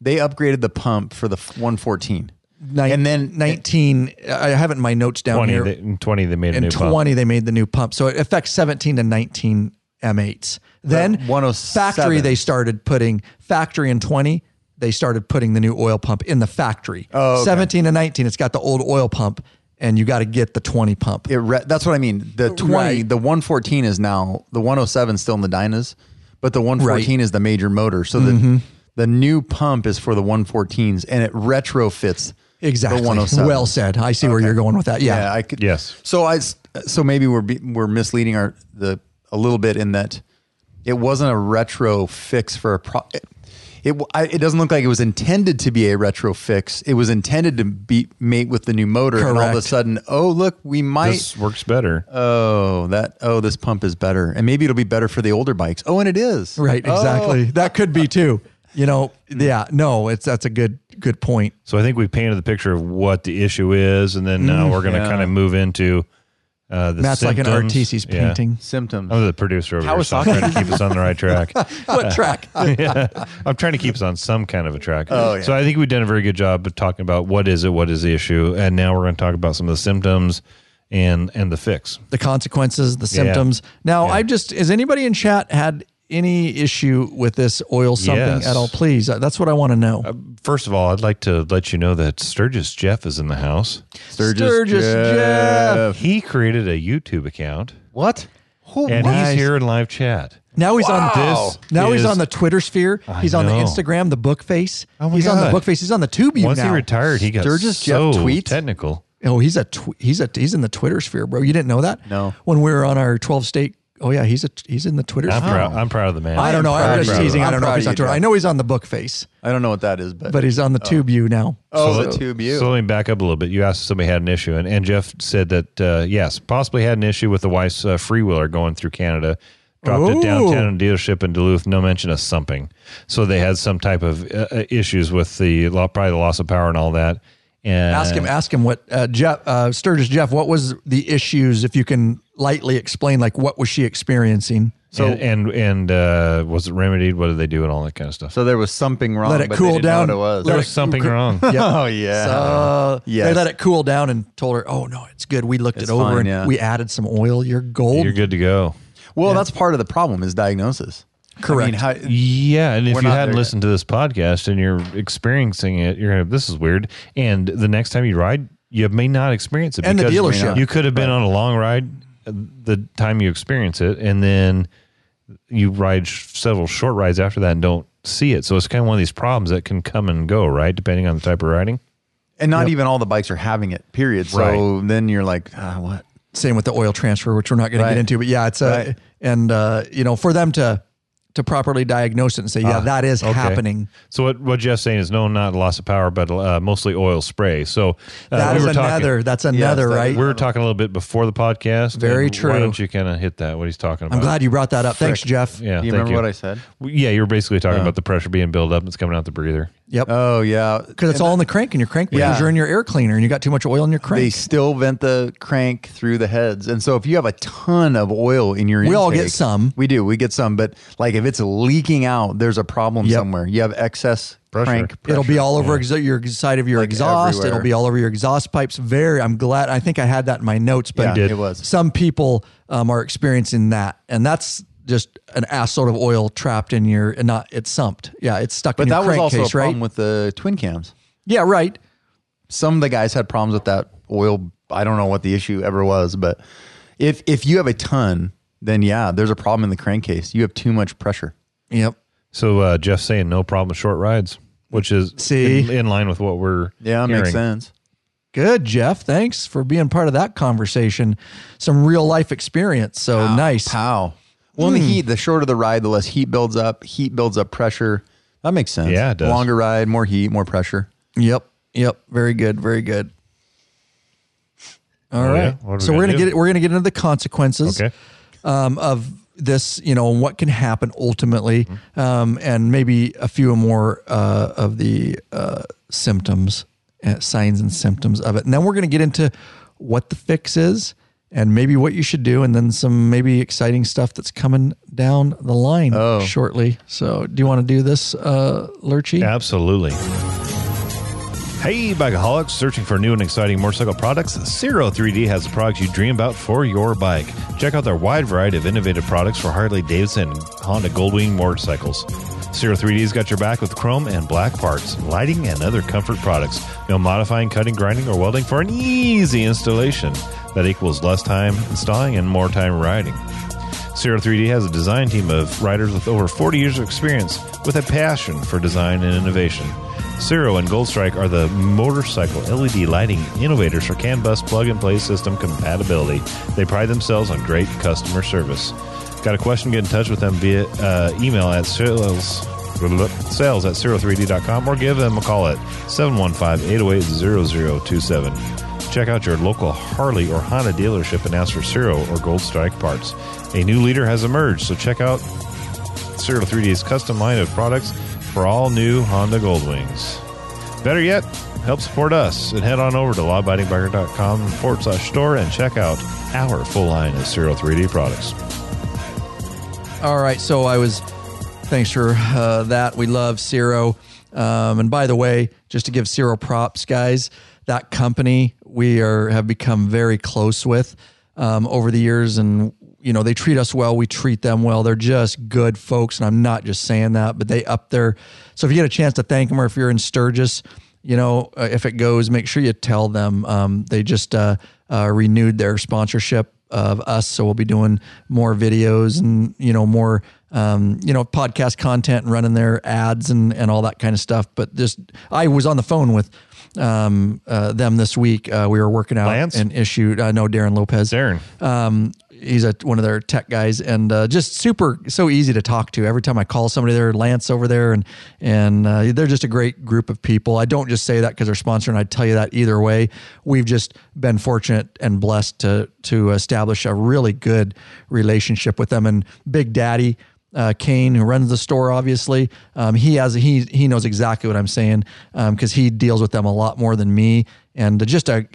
They upgraded the pump for the 114. And then nineteen, I have it in my notes down 20, here. they, in 20 they made a new pump. 20 they made the new pump so it affects 17 to 19 m8s then 107. factory they started putting factory in 20 they started putting the new oil pump in the factory Oh, okay. 17 to 19 it's got the old oil pump and you got to get the 20 pump It re- that's what I mean. The 20, Right. the 114 is now the 107 is still in the Dynas, but the 114 is the major motor. So the Mm-hmm. the new pump is for the 114s, and it retrofits exactly the 107. well said i see where you're going with that yeah, yeah, I could. Yes. So I s- so maybe we're we're misleading our the a little bit in that it wasn't a retro fix for a pro. It, it, w- I- it doesn't look like it was intended to be a retro fix. It was intended to be mate with the new motor, and all of a sudden, oh look, we might. This works better. Oh, that oh, this pump is better, and maybe it'll be better for the older bikes. Oh, and it is right exactly oh. that could be too you know mm-hmm. yeah no it's that's a good good point So I think we painted the picture of what the issue is, and then now we're going to Yeah. kind of move into uh, the Matt's like an symptoms. artist's Yeah. painting Symptoms. I'm the producer over here, so I'm trying to keep us on the right track. what track yeah. I'm trying to keep us on some kind of a track. Oh, yeah. So I think we've done a very good job of talking about what is it, what is the issue, and now we're going to talk about some of the symptoms and and the fix. the consequences, the Yeah. symptoms. Now, Yeah. I just has anybody in chat had any issue with this oil sumping Yes. at all? Please, Uh, that's what I want to know. First of all, I'd like to let you know that Sturgis Jeff is in the house. Sturgis Jeff. He created a YouTube account, What? Who, and Nice. he's here in live chat. Now he's Wow. on This Now he's on the Twitter sphere. He's on the. Instagram, the book face. Oh my he's on the book face. He's on the tube Once now. he retired, he got Sturgis so Jeff tweet? technical. oh, he's a tw- he's a he's in the Twitter sphere, bro. You didn't know that? No. When we were on our 12 state Oh yeah, he's a he's in the Twitter. I'm proud. I'm proud of the man. I don't know. proud I'm just teasing. I don't know if he's on you, Twitter. I know he's on the book face, I don't know what that is, but but he's on the Tube U now. oh, So- the tube you. So let me back up a little bit. You asked if somebody had an issue, and, and Jeff said that uh, yes, possibly had an issue with the Weiss uh, freewheeler going through Canada. Dropped Ooh. it downtown in a dealership in Duluth. No mention of sumping. So they had some type of uh, uh, issues with the lo- probably the loss of power and all that. And Ask him. Ask him what uh, Jeff uh, Sturgis Jeff. What was the issues? If you can lightly explain, like what was she experiencing? So and and, and uh, was it remedied? What did they do and all that kind of stuff? So there was something wrong. Let it but cool they didn't down. What it was. there let was it- something wrong. Yep. Oh yeah. So Yes. they let it cool down and told her, "Oh no, it's good. We looked It's it over fine, and yeah. we added some oil. You're gold." You're good to go. well, that's part of the problem is diagnosis. Correct. I mean, how, Yeah, and if you hadn't there yet. listened to this podcast and you're experiencing it, you're gonna this is weird. And the next time you ride, you may not experience it. And the dealership. You could have been on a long ride uh, the time you experience it, and then you ride sh- several short rides after that and don't see it. So it's kind of one of these problems that can come and go, right? Depending on the type of riding. and not even all the bikes are having it. Period. So Right. then you're like, ah, what? Same with the oil transfer, which we're not going to get into, but yeah, it's a Right. and uh, you know for them to to properly diagnose it and say, yeah, that is Okay. happening. So what what Jeff's saying is no, not loss of power, but uh, mostly oil spray. So uh, That we is talking- another. That's another, that right? We were talking a little bit before the podcast. Very true. Why don't you kind of hit that? What he's talking about? I'm glad you brought that up. Thanks, Jeff. Yeah, Do you thank remember what I said? Yeah, you were basically talking about the pressure being built up and it's coming out the breather. Yep. Oh yeah, Because it's all in the crank, and your crank Yeah. because you're in your air cleaner, and you got too much oil in your crank. they still vent the crank through the heads. And so if you have a ton of oil in your We all get some. We do. We get some, but like if it's leaking out, there's a problem Yep. somewhere. You have excess Pressure. crank. It'll be all over exa- your side of your Like exhaust. everywhere. It'll be all over your exhaust pipes. Very. I'm glad. I think I had that in my notes, but Yeah, did. it was. some people um, are experiencing that, and that's just an ass assload of oil trapped in your and not it's sumped. Yeah, it's stuck But in your that was also crankcase, a right? problem with the twin cams. yeah, right. Some of the guys had problems with that oil. I don't know what the issue ever was, but if if you have a ton, then yeah, there's a problem in the crankcase. You have too much pressure. Yep. So uh, Jeff's saying no problem with short rides, which is See? in, in line with what we're Yeah, it hearing. makes sense. Good, Jeff. Thanks for being part of that conversation. Some real life experience. So nice. Pow. Well, in the heat, the shorter the ride, the less heat builds up. Heat builds up pressure. That makes sense. Yeah, it does. Longer ride, more heat, more pressure. Yep. Yep. Very good. Very good. All Oh, right. yeah? What are we So we're gonna gonna do? get we're gonna get into the consequences Okay. Um, of this. You know, and what can happen ultimately, Mm-hmm. um, and maybe a few more uh, of the uh, symptoms, uh, signs and symptoms of it, and then we're gonna get into what the fix is. And maybe what you should do, and then some maybe exciting stuff that's coming down the line Oh. shortly. So, do you want to do this, uh, Lurchy? Absolutely. Hey, bikeaholics, searching for new and exciting motorcycle products? Ciro 3D has the products you dream about for your bike. Check out their wide variety of innovative products for Harley Davidson and Honda Goldwing motorcycles. Ciro 3D's got your back with chrome and black parts, lighting, and other comfort products. No modifying, cutting, grinding, or welding for an easy installation that equals less time installing and more time riding. Ciro 3D has a design team of riders with over 40 years of experience with a passion for design and innovation. Ciro and Gold Strike are the motorcycle LED lighting innovators for CAN bus plug and play system compatibility. They pride themselves on great customer service. Got a question? Get in touch with them via uh, email at sales, sales at ciro3d.com or give them a call at 715 808 0027. Check out your local Harley or Honda dealership and ask for Ciro or Gold Strike parts. A new leader has emerged, so check out Ciro 3D's custom line of products for all new Honda Goldwings. Better yet, help support us and head on over to lawabidingbiker.com forward slash store and check out our full line of Ciro 3D products. All right. So I was, thanks for uh, that. We love Ciro. Um, and by the way, just to give Ciro props, guys, that company we are have become very close with um, over the years, and you know they treat us well. We treat them well. They're just good folks, and I'm not just saying that, but they up there. So if you get a chance to thank them, or if you're in Sturgis, you know uh, if it goes, make sure you tell them. Um, they just uh, uh, renewed their sponsorship of us. So we'll be doing more videos and, you know, more, um, you know, podcast content and running their ads and, and all that kind of stuff. But just, I was on the phone with um, uh, them this week. Uh, we were working out Lance? and issued. Uh, no, Darren Lopez. Darren. Um, he's a, one of their tech guys and uh, just super so easy to talk to. Every time I call somebody there, Lance over there, and and uh, they're just a great group of people. I don't just say that because they're sponsoring. I tell you that either way. We've just been fortunate and blessed to to establish a really good relationship with them. And Big Daddy. Uh, Kane, who runs the store, obviously, um, he has he he knows exactly what I'm saying because he deals with them a lot more than me, and just a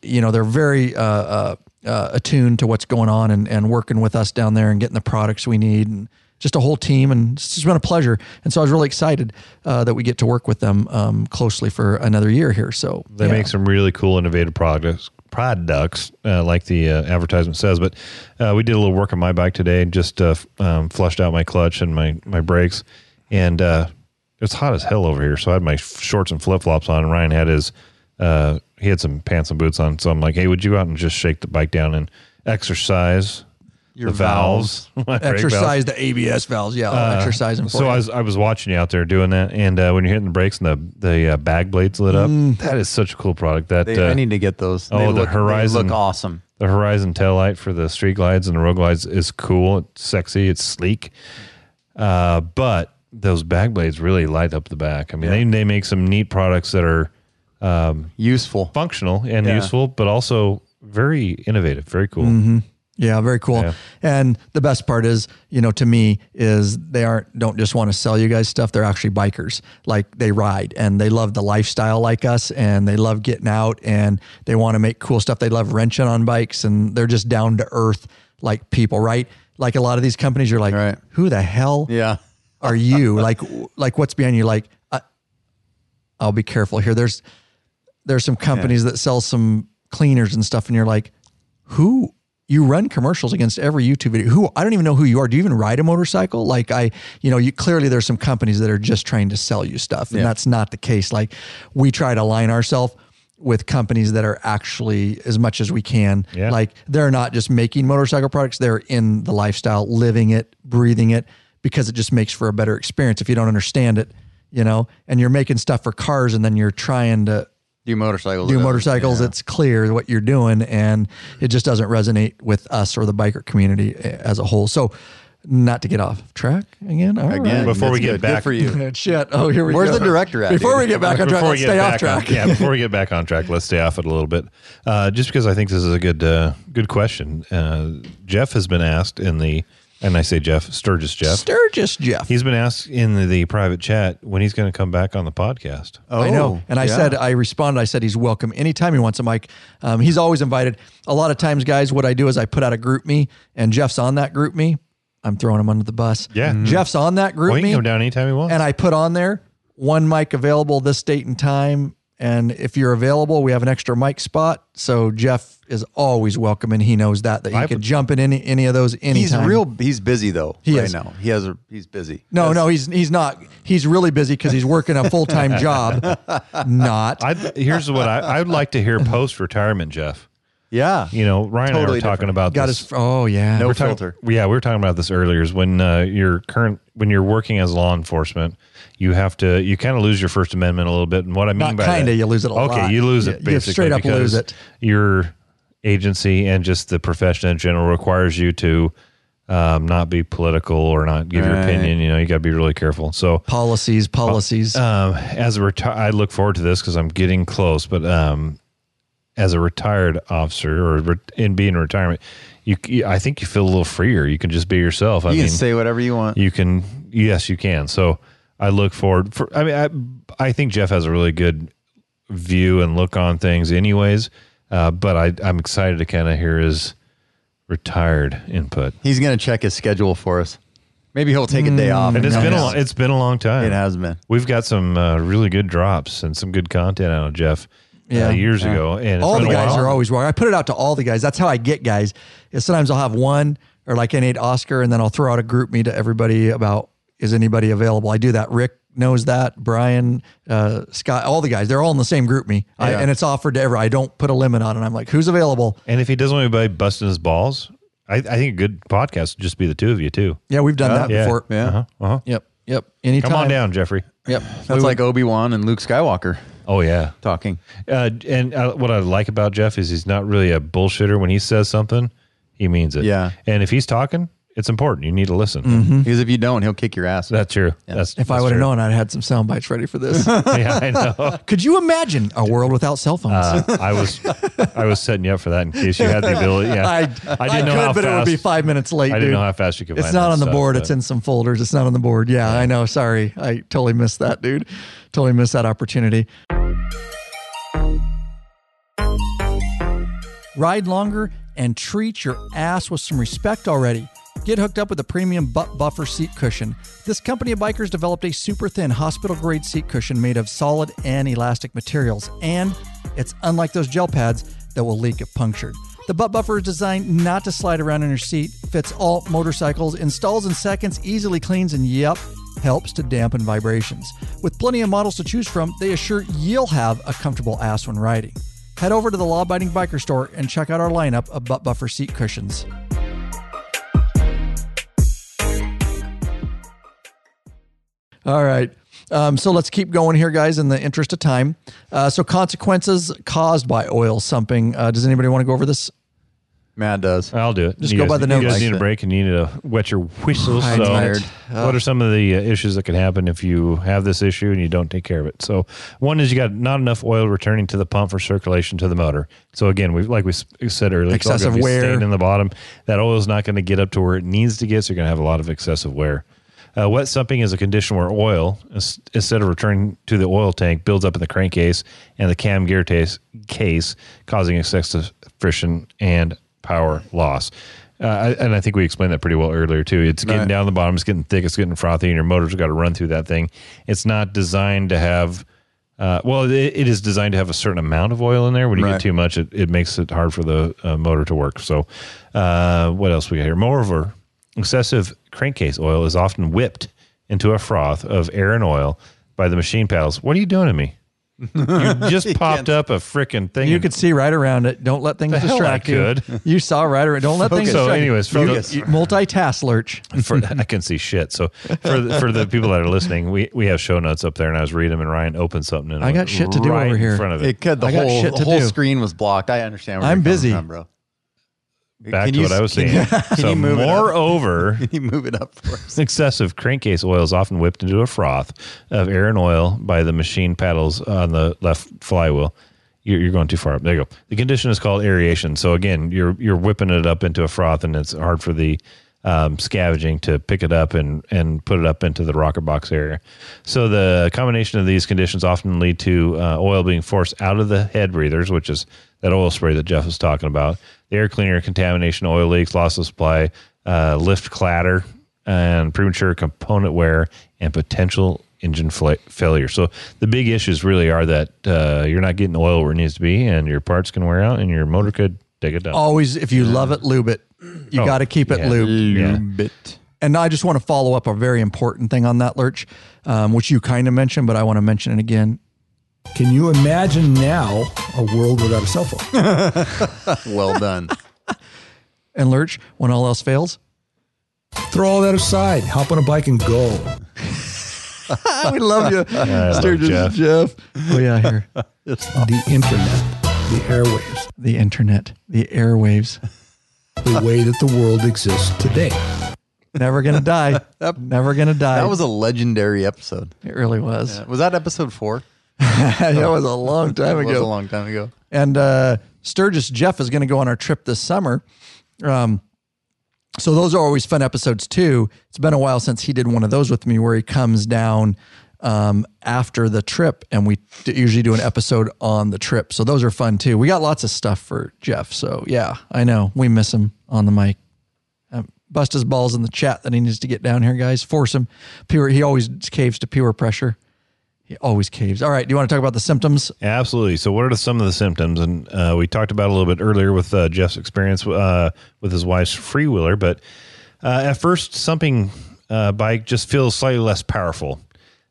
you know they're very uh, uh, uh, attuned to what's going on and, and working with us down there and getting the products we need and just a whole team. And it's just been a pleasure. And so I was really excited uh, that we get to work with them um, closely for another year here. So They yeah. make some really cool, innovative products. Products, uh, like the uh, advertisement says, but uh, we did a little work on my bike today and just uh, um, flushed out my clutch and my my brakes, and uh, it's hot as hell over here. So I had my shorts and flip flops on, Ryan had his uh, he had some pants and boots on. So I'm like, hey, would you go out and just shake the bike down and exercise Your the valves, My brake valves? exercise the ABS valves yeah I'll exercise them for So you. I was I was watching you out there doing that, and uh, when you're hitting the brakes and the the uh, bag blades lit up, that is such a cool product. That They, uh, I need to get those. oh, they the look, they Horizon- look awesome. the Horizon tail light for the street glides and the road glides is cool. It's sexy. It's sleek. Uh, but those bag blades really light up the back. I mean, they they make some neat products that are um, Useful. functional and Yeah. useful, but also very innovative. Very cool. Mm-hmm. Yeah, very cool. Yeah. And the best part is, you know, to me is they aren't don't just want to sell you guys stuff. They're actually bikers. Like they ride and they love the lifestyle like us and they love getting out and they want to make cool stuff. They love wrenching on bikes and they're just down to earth like people, right? Like a lot of these companies you're like, Right. who the hell Yeah. are you? like like what's behind you? Like I, I'll be careful here. There's there's some companies that sell some cleaners and stuff, and you're like, who? You run commercials against every YouTube video. Who? I don't even know who you are. Do you even ride a motorcycle? Like I, you know, you clearly there's some companies that are just trying to sell you stuff, and Yeah. that's not the case. Like we try to align ourselves with companies that are actually as much as we can. Yeah. Like they're not just making motorcycle products; they're in the lifestyle, living it, breathing it, because it just makes for a better experience. If you don't understand it, you know, and you're making stuff for cars, and then you're trying to Do motorcycles. do it motorcycles, yeah. it's clear what you're doing, and it just doesn't resonate with us or the biker community as a whole. So, not to get off track again. All right. Again, Before we get good. back- Good for you. Shit. Oh, here we go. Where's go. the director at, Before dude? we get back on track, let's stay off track. On, yeah, before we get back on track, let's stay off it a little bit. Uh, just because I think this is a good uh, good question. Uh, Jeff has been asked in the, and I say Jeff Sturgis Jeff. Sturgis Jeff. He's been asked in the, the private chat when he's going to come back on the podcast. Oh, I know. And I yeah. said, I responded, I said, he's welcome anytime he wants a mic. Um, he's always invited. A lot of times, guys, what I do is I put out a group me, and Jeff's on that group me. I'm throwing him under the bus. Yeah. Mhm. Jeff's on that group Well, he me. can come down anytime he wants. and I put on there one mic available this date and time. And if you're available, we have an extra mic spot. So Jeff is always welcome, and he knows that that he I could would- jump in any any of those anytime. He's real. He's busy though. He right is. now. He has. A, he's busy. No, no, he's he's not. He's really busy because he's working a full time job. Not. I'd, here's what I, I'd like to hear post retirement, Jeff. Yeah. You know, Ryan and I were talking different. about Got this. his. Oh yeah. No We're talking- filter. yeah, we were talking about this earlier. Is when uh, you're current when you're working as law enforcement, you have to you kind of lose your First Amendment a little bit. And what I mean Not by kinda, that- you lose it a okay, lot. you lose You- it you basically straight up lose it. Your agency and just the profession in general requires you to um, not be political or not give your opinion. You know, you got to be really careful. So policies, policies. um, as a reti- I look forward to this because I'm getting close. But um, as a retired officer or re- in being in retirement, you, you- I think you feel a little freer. You can just be yourself. I You mean, can say whatever you want. you can. Yes, you can. So I look forward for. I mean, I I think Jeff has a really good view and look on things, anyways. Uh, but I I'm excited to kind of hear his retired input. He's gonna check his schedule for us. Maybe he'll take a day off. And it's been a long, it's been a long time. It has been. We've got some uh, really good drops and some good content out of Jeff uh, Yeah. years ago. And all the guys are always wrong. I put it out to all the guys. That's how I get guys. Is sometimes I'll have one or like an eight Oscar, and then I'll throw out a group me to everybody about is anybody available. I do that. Rick knows that. Brian, uh, Scott, all the guys. They're all in the same group me, I, Yeah. and it's offered to every. I don't put a limit on it. I'm like, who's available? And if he doesn't want anybody busting his balls, I, I think a good podcast would just be the two of you too. Yeah, we've done that Yeah. before. Yeah. Uh-huh. Uh-huh. Yep. Yep. Anytime. Come on down, Jeffrey. Yep. That's like Obi Wan and Luke Skywalker. Oh yeah. talking. Uh, and uh, what I like about Jeff is he's not really a bullshitter. When he says something, he means it. Yeah. And if he's talking, it's important. You need to listen. Because if you don't, he'll kick your ass. That's true. That's If I would have known, I'd had some sound bites ready for this. yeah, I know. Could you imagine a world without cell phones? Uh, I was I was setting you up for that in case you had the ability. Yeah, I, didn't know could, how but it would be five minutes late. I didn't dude. know how fast you could. It's find not on the stuff, board. but- It's in some folders. It's not on the board. Yeah, I know. Sorry. I totally missed that, dude. Totally missed that opportunity. Ride longer and treat your ass with some respect already. Get hooked up with a premium butt buffer seat cushion. This company of bikers developed a super thin hospital grade seat cushion made of solid and elastic materials, and it's unlike those gel pads that will leak if punctured. The butt buffer is designed not to slide around in your seat, fits all motorcycles, installs in seconds, easily cleans, and yep, helps to dampen vibrations. With plenty of models to choose from, they assure you'll have a comfortable ass when riding. Head over to the Law Abiding Biker store and check out our lineup of butt buffer seat cushions. All right. Um, so let's keep going here, guys, in the interest of time. Uh, so, consequences caused by oil sumping. Uh, does anybody want to go over this? Matt does. I'll do it. Just You go guys- by the You guys need a break and you need to wet your whistles. I'm so, tired. what are some of the uh, issues that can happen if you have this issue and you don't take care of it? So, one is you got not enough oil returning to the pump for circulation to the motor. So again, we like we s- said earlier, it's all Excessive gonna be wear. stained in the bottom. That oil is not going to get up to where it needs to get. So you're going to have a lot of excessive wear. Uh, wet sumping is a condition where oil, ins- instead of returning to the oil tank, builds up in the crankcase and the cam gear tas- case, causing excessive friction and power loss. Uh, and I think we explained that pretty well earlier too. It's getting Right. down the bottom, it's getting thick, it's getting frothy, and your motor's got to run through that thing. It's not designed to have. Uh, well, it, it is designed to have a certain amount of oil in there. When you Right. get too much, it, it makes it hard for the uh, motor to work. So, uh, what else we got here? Moreover, excessive crankcase oil is often whipped into a froth of air and oil by the machine paddles. What are you doing to me? You just popped up a freaking thing. You and- could see right around it. Don't let things The hell I distract you. could. You saw right around. Don't let things So distract anyways, you. for You- the- you- multitask lurch. for I can see shit. So for the, for the people that are listening, we, we have show notes up there, and I was reading them, and Ryan opened something, and I it got went shit to do right over in here. front of it. It could the I got whole shit the to whole do. screen was blocked. I understand. Where I'm you're coming busy. from, bro. Back Can to you- what I was saying. so you move it up? moreover, Can you move it up for us? excessive crankcase oil is often whipped into a froth of air and oil by the machine paddles on the left flywheel. You're, you're going too far up. There you go. The condition is called aeration. So again, you're you're whipping it up into a froth, and it's hard for the um, scavenging to pick it up and and put it up into the rocker box area. So the combination of these conditions often lead to uh, oil being forced out of the head breathers, which is that oil spray that Jeff was talking about. The air cleaner, contamination, oil leaks, loss of supply, uh, lift clatter, and premature component wear and potential engine fla- failure. So the big issues really are that uh, you're not getting oil where it needs to be, and your parts can wear out, and your motor could take it down. Always, if you love it, lube it. You Oh, got to keep it yeah. lubed. Yeah. Bit. And I just want to follow up a very important thing on that, Lurch, um, which you kind of mentioned, but I want to mention it again. Can you imagine now a world without a cell phone? Well done. And Lurch, when all else fails, Throw all that aside. Hop on a bike and go. we love you, love Sturgis Jeff. Jeff. Oh yeah, here The internet, the airwaves, the internet, the airwaves, the way that the world exists today. never gonna die, never gonna die. That was a legendary episode. it really was. Was that episode four? that was a long time ago. It was a long time ago. And uh, Sturgis Jeff is going to go on our trip this summer. Um, so those are always fun episodes too. It's been a while since he did one of those with me where he comes down um, after the trip and we usually do an episode on the trip. So those are fun too. We got lots of stuff for Jeff. So yeah, I know we miss him on the mic. Um, bust his balls in the chat that he needs to get down here, guys. Force him. Pure. He always caves to pure pressure. He always caves. All right. Do you want to talk about the symptoms? Absolutely. So, what are some of the symptoms? And uh, we talked about a little bit earlier with uh, Jeff's experience uh, with his wife's freewheeler. But uh, at first, something uh, bike just feels slightly less powerful.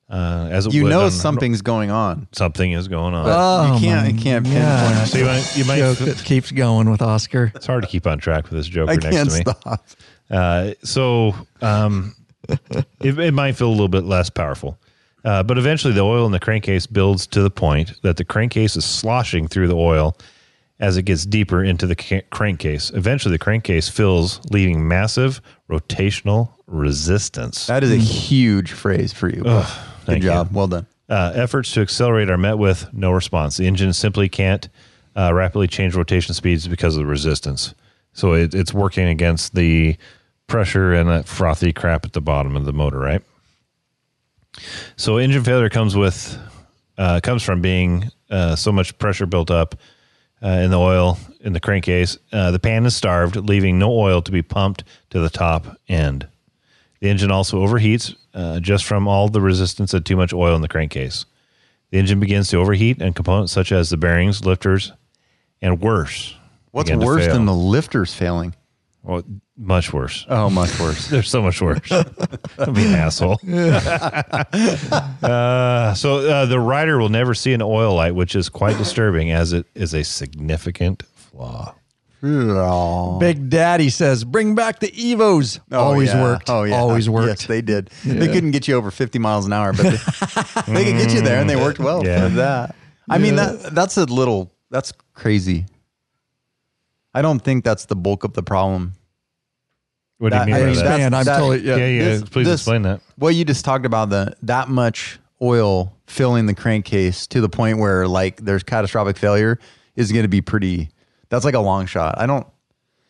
Uh, as it You would know on- something's going on. something is going on. Oh, you can't. my You can't God. pinpoint. so you might, you might joke that keeps going with Oscar. it's hard to keep on track with this joker I next can't to me. stop. Uh, so um, it, it might feel a little bit less powerful. Uh, but eventually, the oil in the crankcase builds to the point that the crankcase is sloshing through the oil as it gets deeper into the ca- crankcase. Eventually, the crankcase fills, leaving massive rotational resistance. That is a huge phrase for you. Good thank you. job. Well done. Uh, efforts to accelerate are met with no response. The engine simply can't uh, rapidly change rotation speeds because of the resistance. So it, it's working against the pressure and that frothy crap at the bottom of the motor, right? So engine failure comes with uh, comes from being uh, so much pressure built up uh, in the oil in the crankcase. Uh, the pan is starved, leaving no oil to be pumped to the top end. The engine also overheats uh, just from all the resistance of too much oil in the crankcase. The engine begins to overheat, and components such as the bearings, lifters, and worse. What's worse than the lifters failing? Well, much worse. Oh, much worse. They're so much worse. Don't be an asshole. uh, so uh, the rider will never see an oil light, which is quite disturbing, as it is a significant flaw. Big Daddy says, "Bring back the Evos." Oh, always yeah. worked. Oh, yeah. always worked. Yes, they did. They couldn't get you over 50 miles an hour, but they, they could get you there, and they mm. worked well Yeah. for that. I mean, that that's a little, that's crazy. I don't think that's the bulk of the problem. What That- do you mean by mean, that? that's- I'm that- totally yeah. yeah, yeah. this- please this- explain that. Well, you just talked about the that much oil filling the crankcase to the point where like there's catastrophic failure is going to be pretty. That's like a long shot. I don't.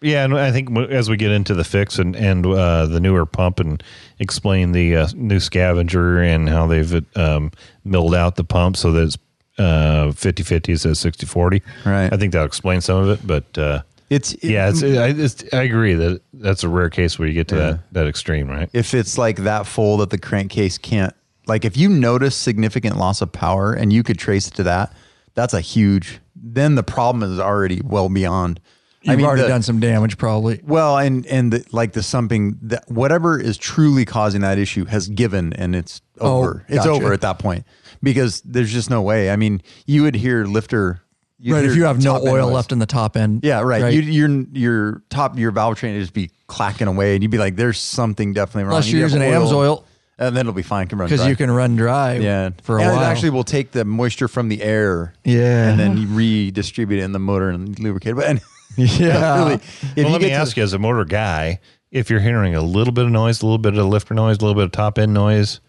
Yeah, and I think as we get into the fix and and uh, the newer pump and explain the uh, new scavenger and how they've um, milled out the pump so that it's uh, 50-50 instead of 60-40. Right. I think that'll explain some of it, but uh, It's yeah, it's, I, it's, I agree that that's a rare case where you get to that that extreme, right? if it's like that full that the crankcase can't like if you notice significant loss of power and you could trace it to that that's a huge then the problem is already well beyond You've already the- done some damage, probably. well and and the, like the something that whatever is truly causing that issue has given and it's Oh, over it's over at that point because there's just no way i mean you would hear lifter Right. If you have no oil noise. left in the top end. yeah right, You, your your top your valve train would just be clacking away and you'd be like there's something definitely wrong Unless you're using AMSOIL and then it'll be fine can run because you can run dry. Yeah, For a and while. it actually will take the moisture from the air. Yeah. and then redistribute it in the motor and lubricate. it. But and, Yeah. really, well, you let me get to ask you, as a motor guy, if you're hearing a little bit of noise, a little bit of lifter noise, a little bit of top end noise,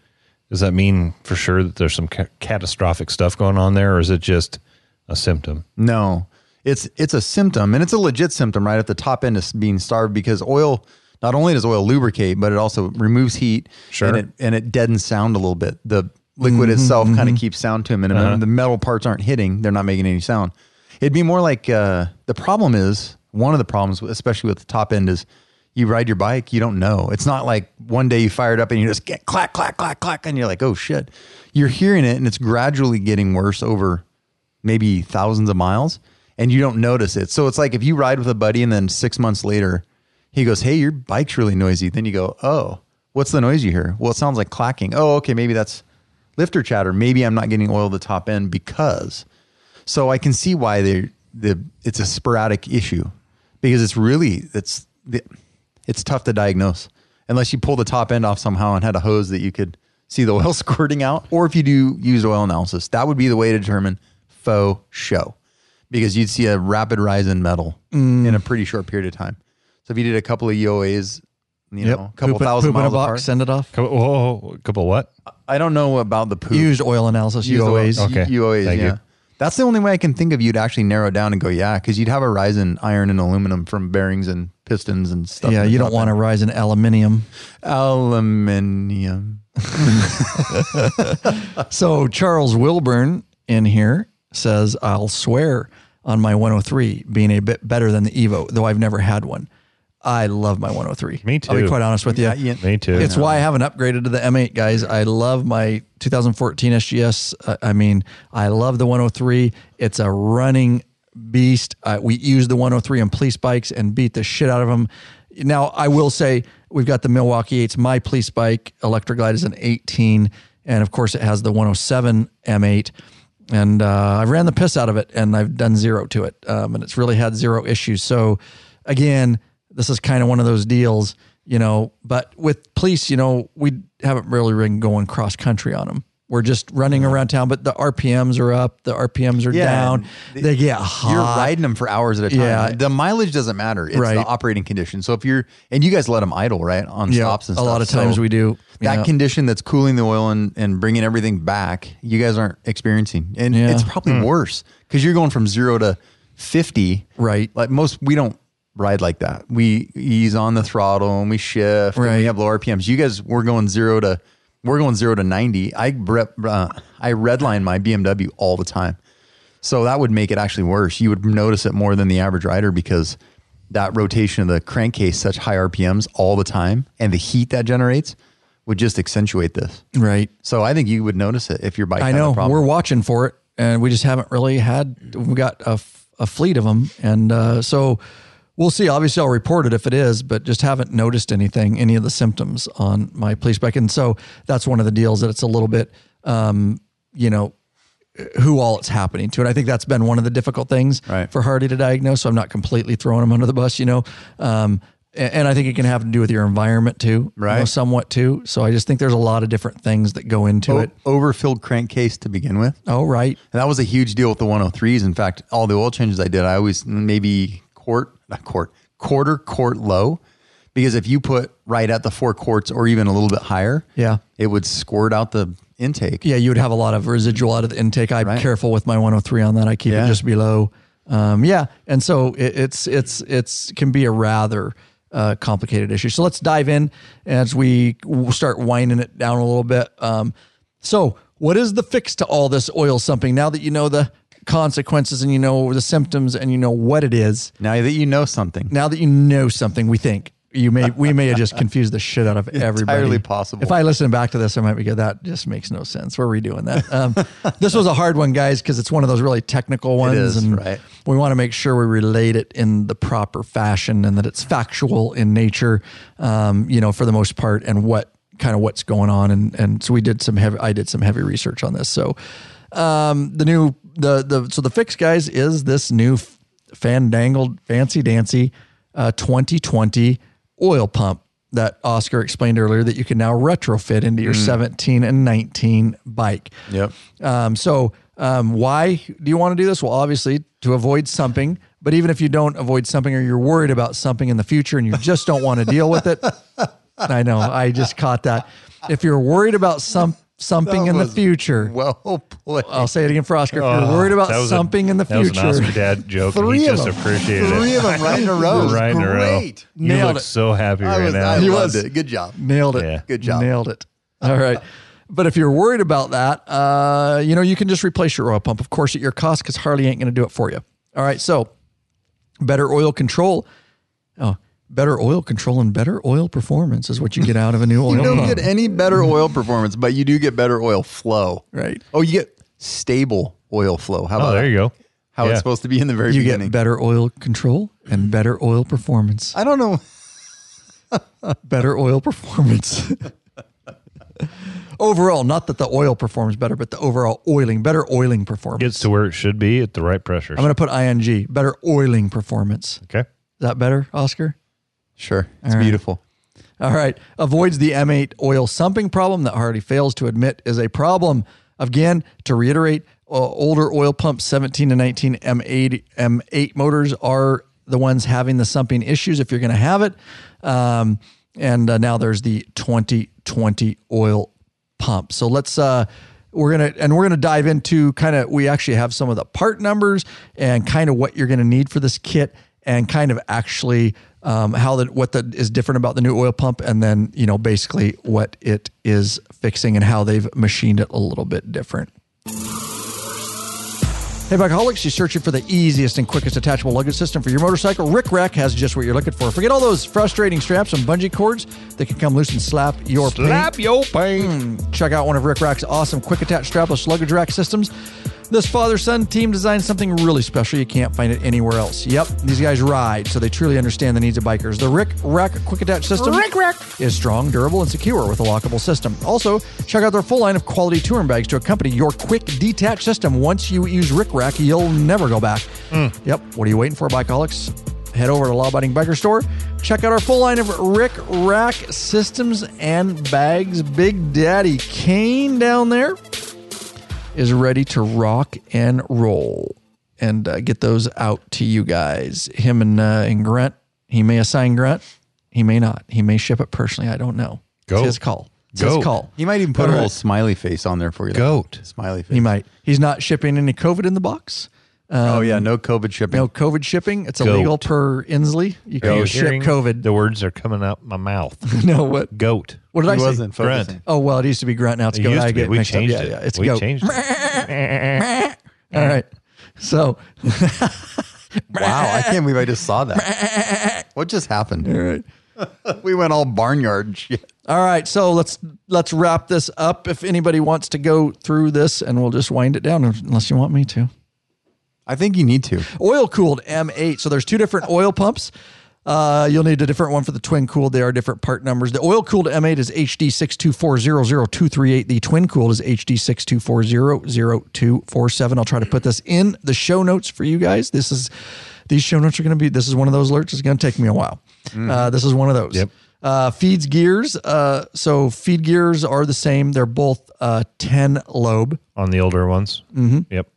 does that mean for sure that there's some ca- catastrophic stuff going on there, or is it just a symptom? no, it's it's a symptom, and it's a legit symptom, right? At the top end is being starved because oil. Not only does oil lubricate, but it also removes heat, Sure. and it and it deadens sound a little bit. The liquid mm-hmm, itself mm-hmm. kind of keeps sound to them, and when uh-huh. the metal parts aren't hitting, they're not making any sound. It'd be more like uh, the problem is one of the problems, especially with the top end, is you ride your bike, you don't know. It's not like one day you fire it up and you just get clack, clack, clack, clack, and you're like, oh shit. You're hearing it and it's gradually getting worse over maybe thousands of miles and you don't notice it. So it's like if you ride with a buddy and then six months later, he goes, Hey, your bike's really noisy. Then you go, Oh, what's the noise you hear? Well, it sounds like clacking. Oh, okay. Maybe that's lifter chatter. Maybe I'm not getting oil the top end because. So I can see why they the it's a sporadic issue because it's really it's the, it's tough to diagnose unless you pull the top end off somehow and had a hose that you could see the oil squirting out, or if you do use oil analysis, that would be the way to determine faux show because you'd see a rapid rise in metal in a pretty short period of time. So if you did a couple of UOAs, you know, a couple Poop it- thousand poop in a box, apart. send it off. Couple, whoa, whoa, couple what? I don't know about the poop. Used oil analysis, Use the UOAs. oil- Okay. UOAs, Thank yeah. you. That's the only way I can think of you'd actually narrow down and go, yeah, because you'd have a rise in iron and aluminum from bearings and pistons and stuff. Yeah, you don't want to rise in aluminium. aluminium. So Charles Wilburn in here says, "I'll swear on my 103 being a bit better than the Evo, though I've never had one. I love my 103. Me too. I'll be quite honest with you. Yeah, yeah. Me too. It's why I haven't upgraded to the M8, guys. I love my 2014 SGS. Uh, I mean, I love the 103. It's a running beast. Uh, we use the 103 on police bikes and beat the shit out of them. Now, I will say we've got the Milwaukee 8s. My police bike, Electra Glide, is an 18. And of course, it has the 107 M8. And uh, I ran the piss out of it and I've done zero to it. Um, and it's really had zero issues. So, again, this is kind of one of those deals, you know. But with police, you know, we haven't really been going cross country on them. We're just running around town, but the RPMs are up, the RPMs are Yeah, down. They get hot. You're riding them for hours at a time. Yeah. The mileage doesn't matter. It's Right. the operating condition. So if you're, and you guys let them idle, right? On Yeah, stops and stuff. a lot of times So we do. That condition that's cooling the oil and, and bringing everything back, you guys aren't experiencing. And Yeah. it's probably hmm. worse because you're going from zero to 50. Right. Like most, we don't ride like that. We ease on the throttle and we shift and Right. we have low RPMs. You guys, we're going zero to, we're going zero to 90. I, rep, uh, I redline my BMW all the time. So that would make it actually worse. You would notice it more than the average rider because that rotation of the crankcase, such high RPMs all the time, and the heat that generates would just accentuate this. right. So I think you would notice it if your bike. I had a know problem. we're watching for it, and we just haven't really had. We've got a, f- a fleet of them, and uh, so we'll see. Obviously, I'll report it if it is, but just haven't noticed anything, any of the symptoms on my police bike, and so that's one of the deals that it's a little bit, um, you know, who all it's happening to, and I think that's been one of the difficult things Right. for Harley to diagnose. So I'm not completely throwing him under the bus, you know. Um, a- and I think it can have to do with your environment too, you know, Right. somewhat too. So I just think there's a lot of different things that go into O- it. overfilled crankcase to begin with. Oh, right. And that was a huge deal with the 103s. In fact, all the oil changes I did, I always maybe quart, not quart, quarter quart low. Because if you put right at the four quarts or even a little bit higher, Yeah. it would squirt out the intake. Yeah, you would have a lot of residual out of the intake. I'm Right. careful with my 103 on that. I keep Yeah. it just below. Um, yeah, and so it, it's it's it's can be a rather uh, complicated issue. So let's dive in as we start winding it down a little bit. Um, so, what is the fix to all this oil sumping? Now that you know the consequences and you know the symptoms and you know what it is, Now that you know something, now that you know something, we think you may we may have just confused the shit out of everybody. Entirely possible. If I listen back to this, I might be good. That just makes no sense. We're redoing that. Um, this was a hard one, guys, because it's one of those really technical ones, is, and right. we want to make sure we relate it in the proper fashion and that it's factual in nature. Um, you know, for the most part, and what kind of what's going on, and and so we did some heavy. I did some heavy research on this. So um, the new the the so the fix, guys, is this new fandangled fancy dancy uh, 2020 oil pump that Oscar explained earlier that you can now retrofit into your 17 and 19 bike. Yep. Um, so um, why do you want to do this? Well, obviously to avoid something. But even if you don't avoid something or you're worried about something in the future and you just don't want to deal with it, I know I just caught that. If you're worried about some something in the future, well played. I'll say it again for Oscar. If you're worried about That was a- something in the That was an future, Oscar dad joke. and Three he of just them. appreciated Three it. of them right in a row. Right in a row. great. You Nailed look it. so happy I, right was, now. I He loved was. it. Good job. nailed it. Yeah. Good job. Nailed it. All right. But if you're worried about that, uh, you know, you can just replace your oil pump, of course, at your cost, because Harley ain't going to do it for you. All right. So, better oil control. Oh, better oil control and better oil performance is what you get out of a new oil You don't pump. get any better oil performance, but you do get better oil flow. Right. Oh, you get stable oil flow. How oh, about Oh, there you go. How Yeah. it's supposed to be in the very you beginning. get better oil control and better oil performance. I don't know. better oil performance. overall, not that the oil performs better, but the overall oiling, better oiling performance. Gets to where it should be at the right pressure. I'm going to put ing, better oiling performance. Okay. Is okay. that better, Oscar? Sure. It's All right. beautiful. All right. Avoids the M8 oil sumping problem that Harley fails to admit is a problem. Again, to reiterate, uh, older oil pumps 17 to 19 M8 M8 motors are the ones having the sumping issues if you're going to have it. Um, and uh, now there's the 2020 oil pump. So let's uh we're gonna and we're gonna dive into kind of we actually have some of the part numbers and kind of what you're gonna need for this kit and kind of actually um, how that what that is different about the new oil pump and then you know basically what it is fixing and how they've machined it a little bit different. Hey, Bikeaholics, you're searching for the easiest and quickest attachable luggage system for your motorcycle? Rick Rack has just what you're looking for. Forget all those frustrating straps and bungee cords that can come loose and slap your paint. Slap your pain. Check out one of Rick Rack's awesome quick attach strapless luggage rack systems. This father son team designed something really special. You can't find it anywhere else. Yep, these guys ride, so they truly understand the needs of bikers. The Rick Rack quick attach system Rick Rack. is strong, durable, and secure with a lockable system. Also, check out their full line of quality touring bags to accompany your quick detach system. Once you use Rick Rack, you'll never go back. Hmm. Yep, what are you waiting for, Bikeaholics? Head over to Law Abiding Biker Store. Check out our full line of Rick Rack systems and bags. Big Daddy Kane down there is ready to rock and roll and uh, get those out to you guys. Him and, uh, and Grunt, he may assign Grunt, he may not. He may ship it personally. I don't know. Goat. It's his call. It's Goat. his call. He might even put All a little smiley face on there for you. Goat. Smiley face. He might. He's not shipping any COVID in the box. Oh yeah, um, no COVID shipping. No COVID shipping. It's Goat. illegal per Inslee. You Are you can oh, ship hearing COVID. The words are coming out my mouth. no, what? Goat. What did he I say? wasn't Grunt. focusing. Oh well, it used to be grunt. Now it's It goat. used I to be. get We mixed up. changed Yeah, it. yeah. It's we goat. changed it. All right. So, Wow, I can't believe I just saw that. what just happened? all right. We went all barnyard shit. All right. So let's let's wrap this up. If anybody wants to go through this, and we'll just wind it down, unless you want me to. I think you need to. Oil cooled M8. So there's two different oil pumps. Uh, you'll need a different one for the twin cooled. They are different part numbers. The oil cooled M8 is HD 624000238. The twin cooled is HD 624000247. I'll try to put this in the show notes for you guys. This is these show notes are going to be. This is one of those alerts. It's going to take me a while. Uh, this is one of those. Yep. Uh, feeds gears. Uh, so feed gears are the same. They're both uh, 10 lobe. On the older ones. Mm-hmm. Yep.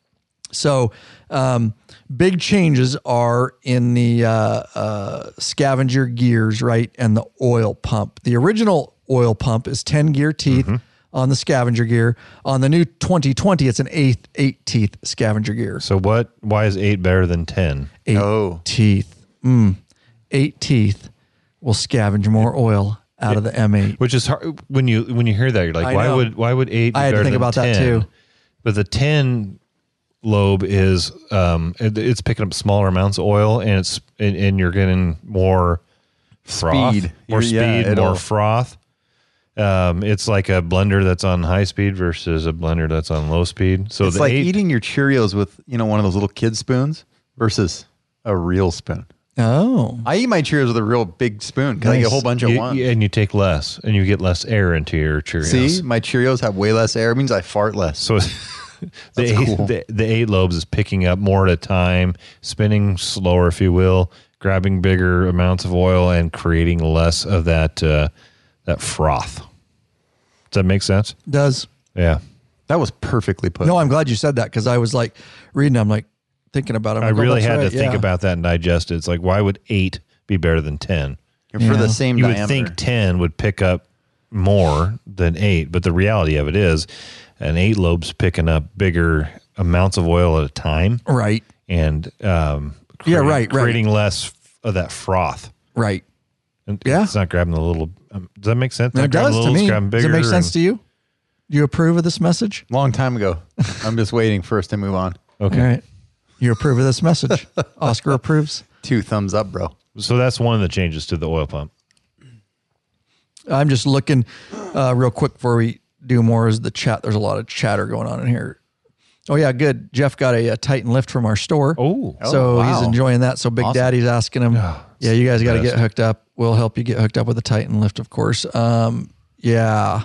So, um, big changes are in the uh, uh, scavenger gears, right, and the oil pump. The original oil pump is ten gear teeth on the scavenger gear. On the new 2020, it's an eighth eight teeth scavenger gear. So what? Why is eight better than ten? Eight Oh. teeth. Mm. Eight teeth will scavenge more oil out of the M8. Which is hard when you when you hear that you're like, I why know. would why would eight? Be I had to better think than about that too. But the ten lobe is um it- it's picking up smaller amounts of oil and it's and, and you're getting more froth, Speed. more You're- yeah, speed, it'll- more froth. Um, it's like a blender that's on high speed versus a blender that's on low speed. So it's like eight, eating your Cheerios with you know one of those little kid spoons versus a real spoon. Oh, I eat my Cheerios with a real big spoon because I get a whole bunch of you- once. and you take less and you get less air into your Cheerios. See, my Cheerios have way less air. It means I fart less. So the, eight, cool. the the eight lobes is picking up more at a time, spinning slower, if you will, grabbing bigger amounts of oil and creating less of that uh, that froth. Does that make sense? does. Yeah, That was perfectly put. No, I'm glad you said that because I was like reading. I'm like thinking about it. I'm I like, oh, really that's had right, to think yeah. about that and digest it. It's like why would eight be better than ten? for the same You diameter. would think ten would pick up more than eight, but the reality of it is, an eight lobe's picking up bigger amounts of oil at a time. Right, and um, Yeah, creating- right, right. creating less of that froth. right. And Yeah. it's not grabbing the little. Um, does that make sense? It does the to me. grabbing Does it make sense and- to you? Do you approve of this message? long time ago. I'm just waiting first to move on. Okay, All right. You approve of this message. Oscar approves. Two thumbs up, bro. so that's one of the changes to the oil pump. I'm just looking uh, real quick before we do more. Is the chat? There's a lot of chatter going on in here. Oh yeah, good. Jeff got a, uh Titan lift from our store. Oh, so Oh, he's enjoying that. So Big Awesome. Daddy's asking him, yeah, you guys got to get hooked up. We'll help you get hooked up with a Titan lift, of course. Um, yeah,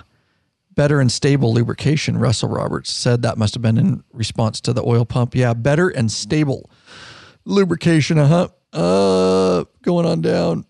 better and stable lubrication. Russell Roberts said that must have been in response to the oil pump. Yeah, better and stable lubrication. Uh huh. Uh, going on down.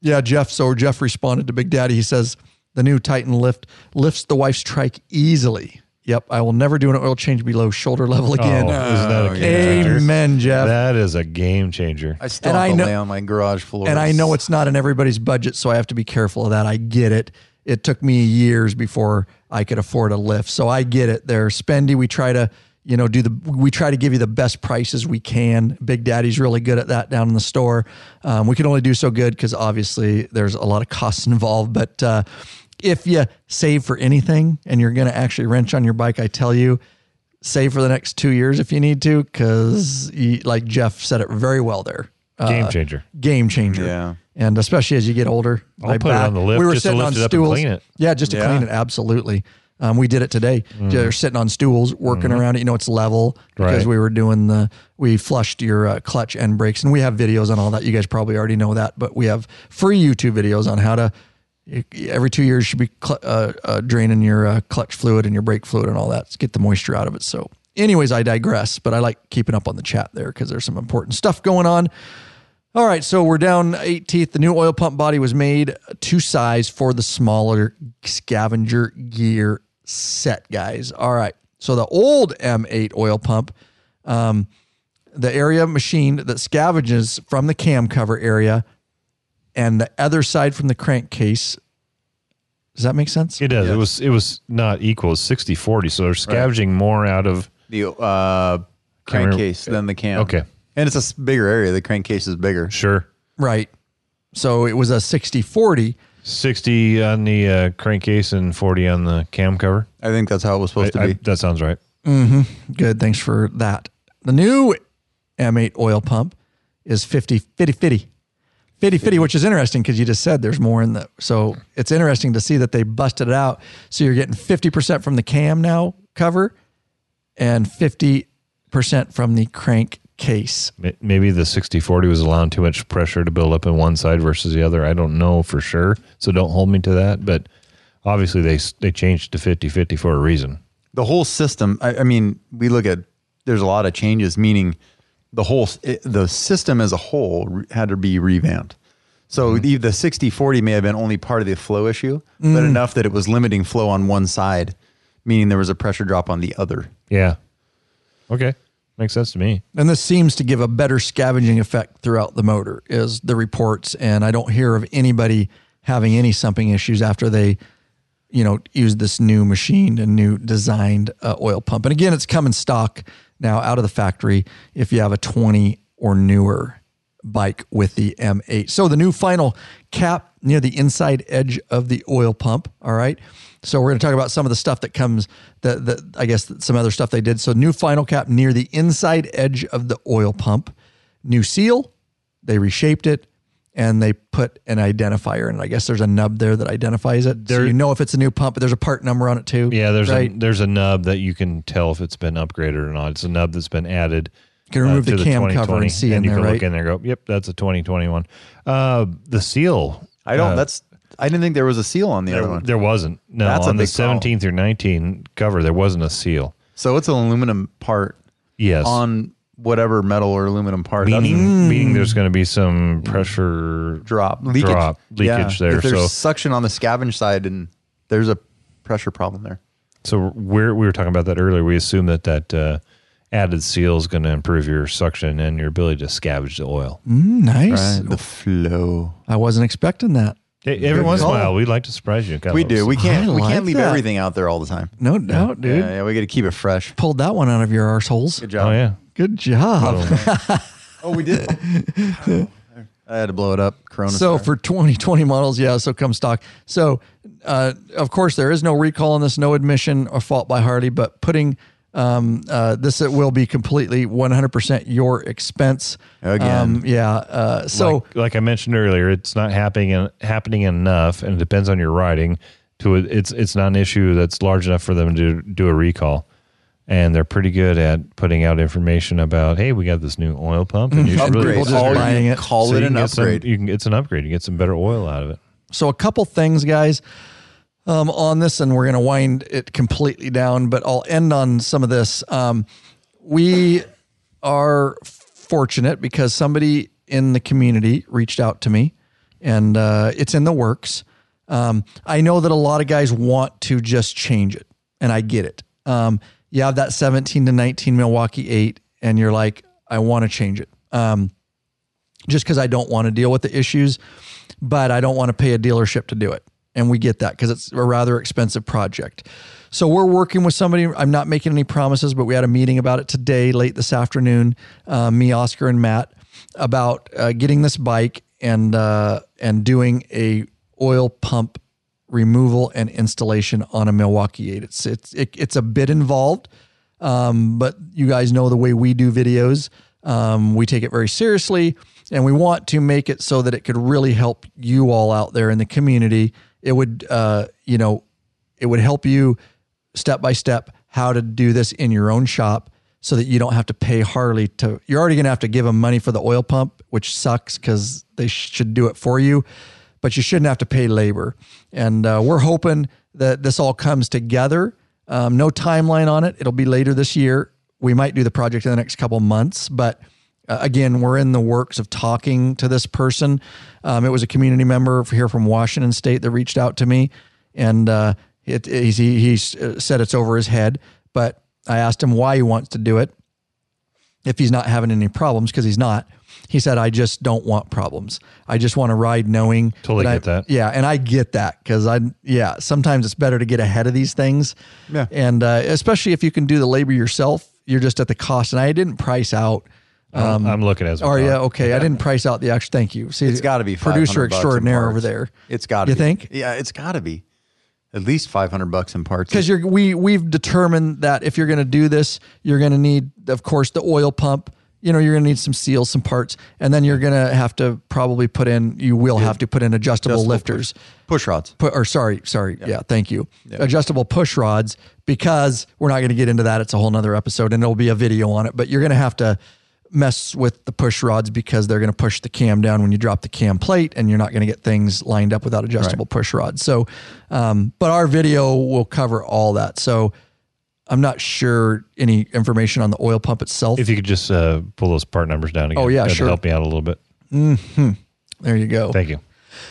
Yeah, Jeff. So Jeff responded to Big Daddy. He says the new Titan lift lifts the wife's trike easily. Yep, I will never do an oil change below shoulder level again. Oh, isn't that a game changer? Amen, Jeff. That is a game changer. I still And have I to know- lay on my garage floor. and I know it's not in everybody's budget, so I have to be careful of that. I get it. It took me years before I could afford a lift, so I get it. They're spendy. We try to, you know, do the. We try to give you the best prices we can. Big Daddy's really good at that down in the store. Um, we can only do so good because obviously there's a lot of costs involved. But uh, if you save for anything and you're going to actually wrench on your bike, I tell you, save for the next two years if you need to, because like Jeff said it very well there. Uh, game changer. game changer. Yeah. And especially as you get older, I'll my put it on the lift we were just to sitting lift on it up and stools. clean it. Yeah, just to Yeah. clean it. Absolutely. Um, we did it today. They're sitting on stools, working around it. You know, it's level because. Right. we were doing the, we flushed your uh, clutch and brakes. And we have videos on all that. You guys probably already know that, but we have free YouTube videos on how to, every two years, you should be cl- uh, uh, draining your uh, clutch fluid and your brake fluid and all that to get the moisture out of it. So, anyways, I digress, but I like keeping up on the chat there because there's some important stuff going on. All right, so we're down 18th. The new oil pump body was made to size for the smaller scavenger gear set, guys. All right, So the old M8 oil pump, um, the area machined that scavenges from the cam cover area and the other side from the crankcase. Does that make sense? It does. It was it was not equal. It's 60 40. So they're scavenging more out of The uh, remember- crankcase than the cam. Okay. And it's a bigger area. The crankcase is bigger. sure. Right. So it was a 60 40. 60 on the uh, crankcase and 40 on the cam cover. I think that's how it was supposed I- to I- be. that sounds right. Good. Thanks for that. The new M8 oil pump is 50 50 50. 50 50, which is interesting because you just said there's more in the. So it's interesting to see that they busted it out. So you're getting 50% from the cam now cover and 50% from the crank case. Maybe the 60 40 was allowing too much pressure to build up in one side versus the other. I don't know for sure. So don't hold me to that. But obviously, they, they changed to 50 50 for a reason. the whole system I, I mean we look at there's a lot of changes meaning the whole it, the system as a whole had to be revamped so the, the 60 40 may have been only part of the flow issue but enough that it was limiting flow on one side meaning there was a pressure drop on the other Yeah. Okay. Makes sense to me. And this seems to give a better scavenging effect throughout the motor, is the reports. And I don't hear of anybody having any sumping issues after they, you know, use this new machined and new designed uh, oil pump. And again, it's coming stock now out of the factory if you have a 20 or newer bike with the M8. So the new final cap near the inside edge of the oil pump. All right. So we're going to talk about some of the stuff that comes that, that I guess some other stuff they did. So new final cap near the inside edge of the oil pump, new seal, they reshaped it and they put an identifier in it. I guess there's a nub there that identifies it. so you know if it's a new pump, but there's a part number on it too. Yeah, there's right. a there's a nub that you can tell if it's been upgraded or not. It's a nub that's been added. You can remove to the cam cover and 2020, see in you there, can right? look in there. and Go, yep, that's a 2021. Uh, the seal. i don't uh, that's i didn't think there was a seal on the other one there wasn't. No, That's a on the big problem. 17 through 19 cover, there wasn't a seal. so it's an aluminum part Yes. on whatever metal or aluminum part meaning, That's- meaning there's going to be some pressure drop leakage drop leakage there. if there's So suction on the scavenge side and there's a pressure problem there so we're we were talking about that earlier. We assume that that uh, added seal is going to improve your suction and your ability to scavenge the oil. Mm, nice. the flow I wasn't expecting that. Hey, Every once in a while, we'd like to surprise you. We do. We can't. I we like can't leave that. everything out there all the time. No doubt, dude. Yeah, yeah. We got to keep it fresh. Pulled that one out of your arseholes. Good job. Oh yeah. Good job. Oh, we did. I had to blow it up. Corona. So style. for 2020 models, yeah, so come stock. So, uh, of course, there is no recall on this, no admission or fault by Harley, but putting um, uh, this it will be completely 100% your expense. Again. Um, yeah. Uh, so, like, like I mentioned earlier, it's not happening happening enough, and it depends on your riding. To it, it's it's not an issue that's large enough for them to do a recall, and they're pretty good at putting out information about, hey, we got this new oil pump, and you should really upgrade. just All buying it. call it you an can get some- upgrade. you can it's an upgrade. You get some better oil out of it. so a couple things, guys, um, on this, and we're going to wind it completely down, but I'll end on some of this. Um, we are fortunate because somebody in the community reached out to me and uh, it's in the works. Um, I know that a lot of guys want to just change it, and I get it. Um, you have that 17 to 19 Milwaukee 8, and you're like, I want to change it. Um, just because I don't want to deal with the issues, but I don't want to pay a dealership to do it. And we get that because it's a rather expensive project. So we're working with somebody. I'm not making any promises, but we had a meeting about it today, late this afternoon. Uh, me, Oscar, and Matt about uh, getting this bike and uh, and doing a oil pump removal and installation on a Milwaukee 8. It's it's it, it's a bit involved, um, but you guys know the way we do videos. Um, we take it very seriously, and we want to make it so that it could really help you all out there in the community. It would, uh, you know, it would help you step by step how to do this in your own shop so that you don't have to pay Harley to you're already going to have to give them money for the oil pump which sucks cuz they should do it for you but you shouldn't have to pay labor and uh, we're hoping that this all comes together um, no timeline on it it'll be later this year we might do the project in the next couple months but uh, again, we're in the works of talking to this person. Um, it was a community member here from Washington State that reached out to me, and uh, it, he he s- uh, said it's over his head. But I asked him why he wants to do it. If he's not having any problems, because he's not. He said, "I just don't want problems. I just want to ride knowing." Totally I- get that. Yeah, and I get that because I yeah. Sometimes it's better to get ahead of these things. Yeah. and uh, especially if you can do the labor yourself, you're just at the cost. And I didn't price out. I'm, I'm looking as we Oh talk. yeah, okay. I didn't price out the actual. Thank you. See, It's got to be producer 500 bucks in extraordinaire over there. It's got to. Be you be. think? Yeah, it's got to be. At least five hundred bucks in parts. because you're we we've determined that if you're going to do this, you're going to need, of course, the oil pump. You know, you're going to need some seals, some parts, and then you're going to have to probably put in. You will have to put in adjustable, Adjustable lifters. push rods. Put, or sorry, sorry, yeah, thank you. Adjustable push rods because we're not going to get into that. It's a whole nother episode, and there'll be a video on it. But you're going to have to mess with the push rods because they're going to push the cam down when you drop the cam plate, and you're not going to get things lined up without adjustable push rods. So, um, but our video will cover all that. So. I'm not sure any information on the oil pump itself. If you could just uh, pull those part numbers down again. Oh, yeah, that'd sure. Help me out a little bit. there you go. Thank you.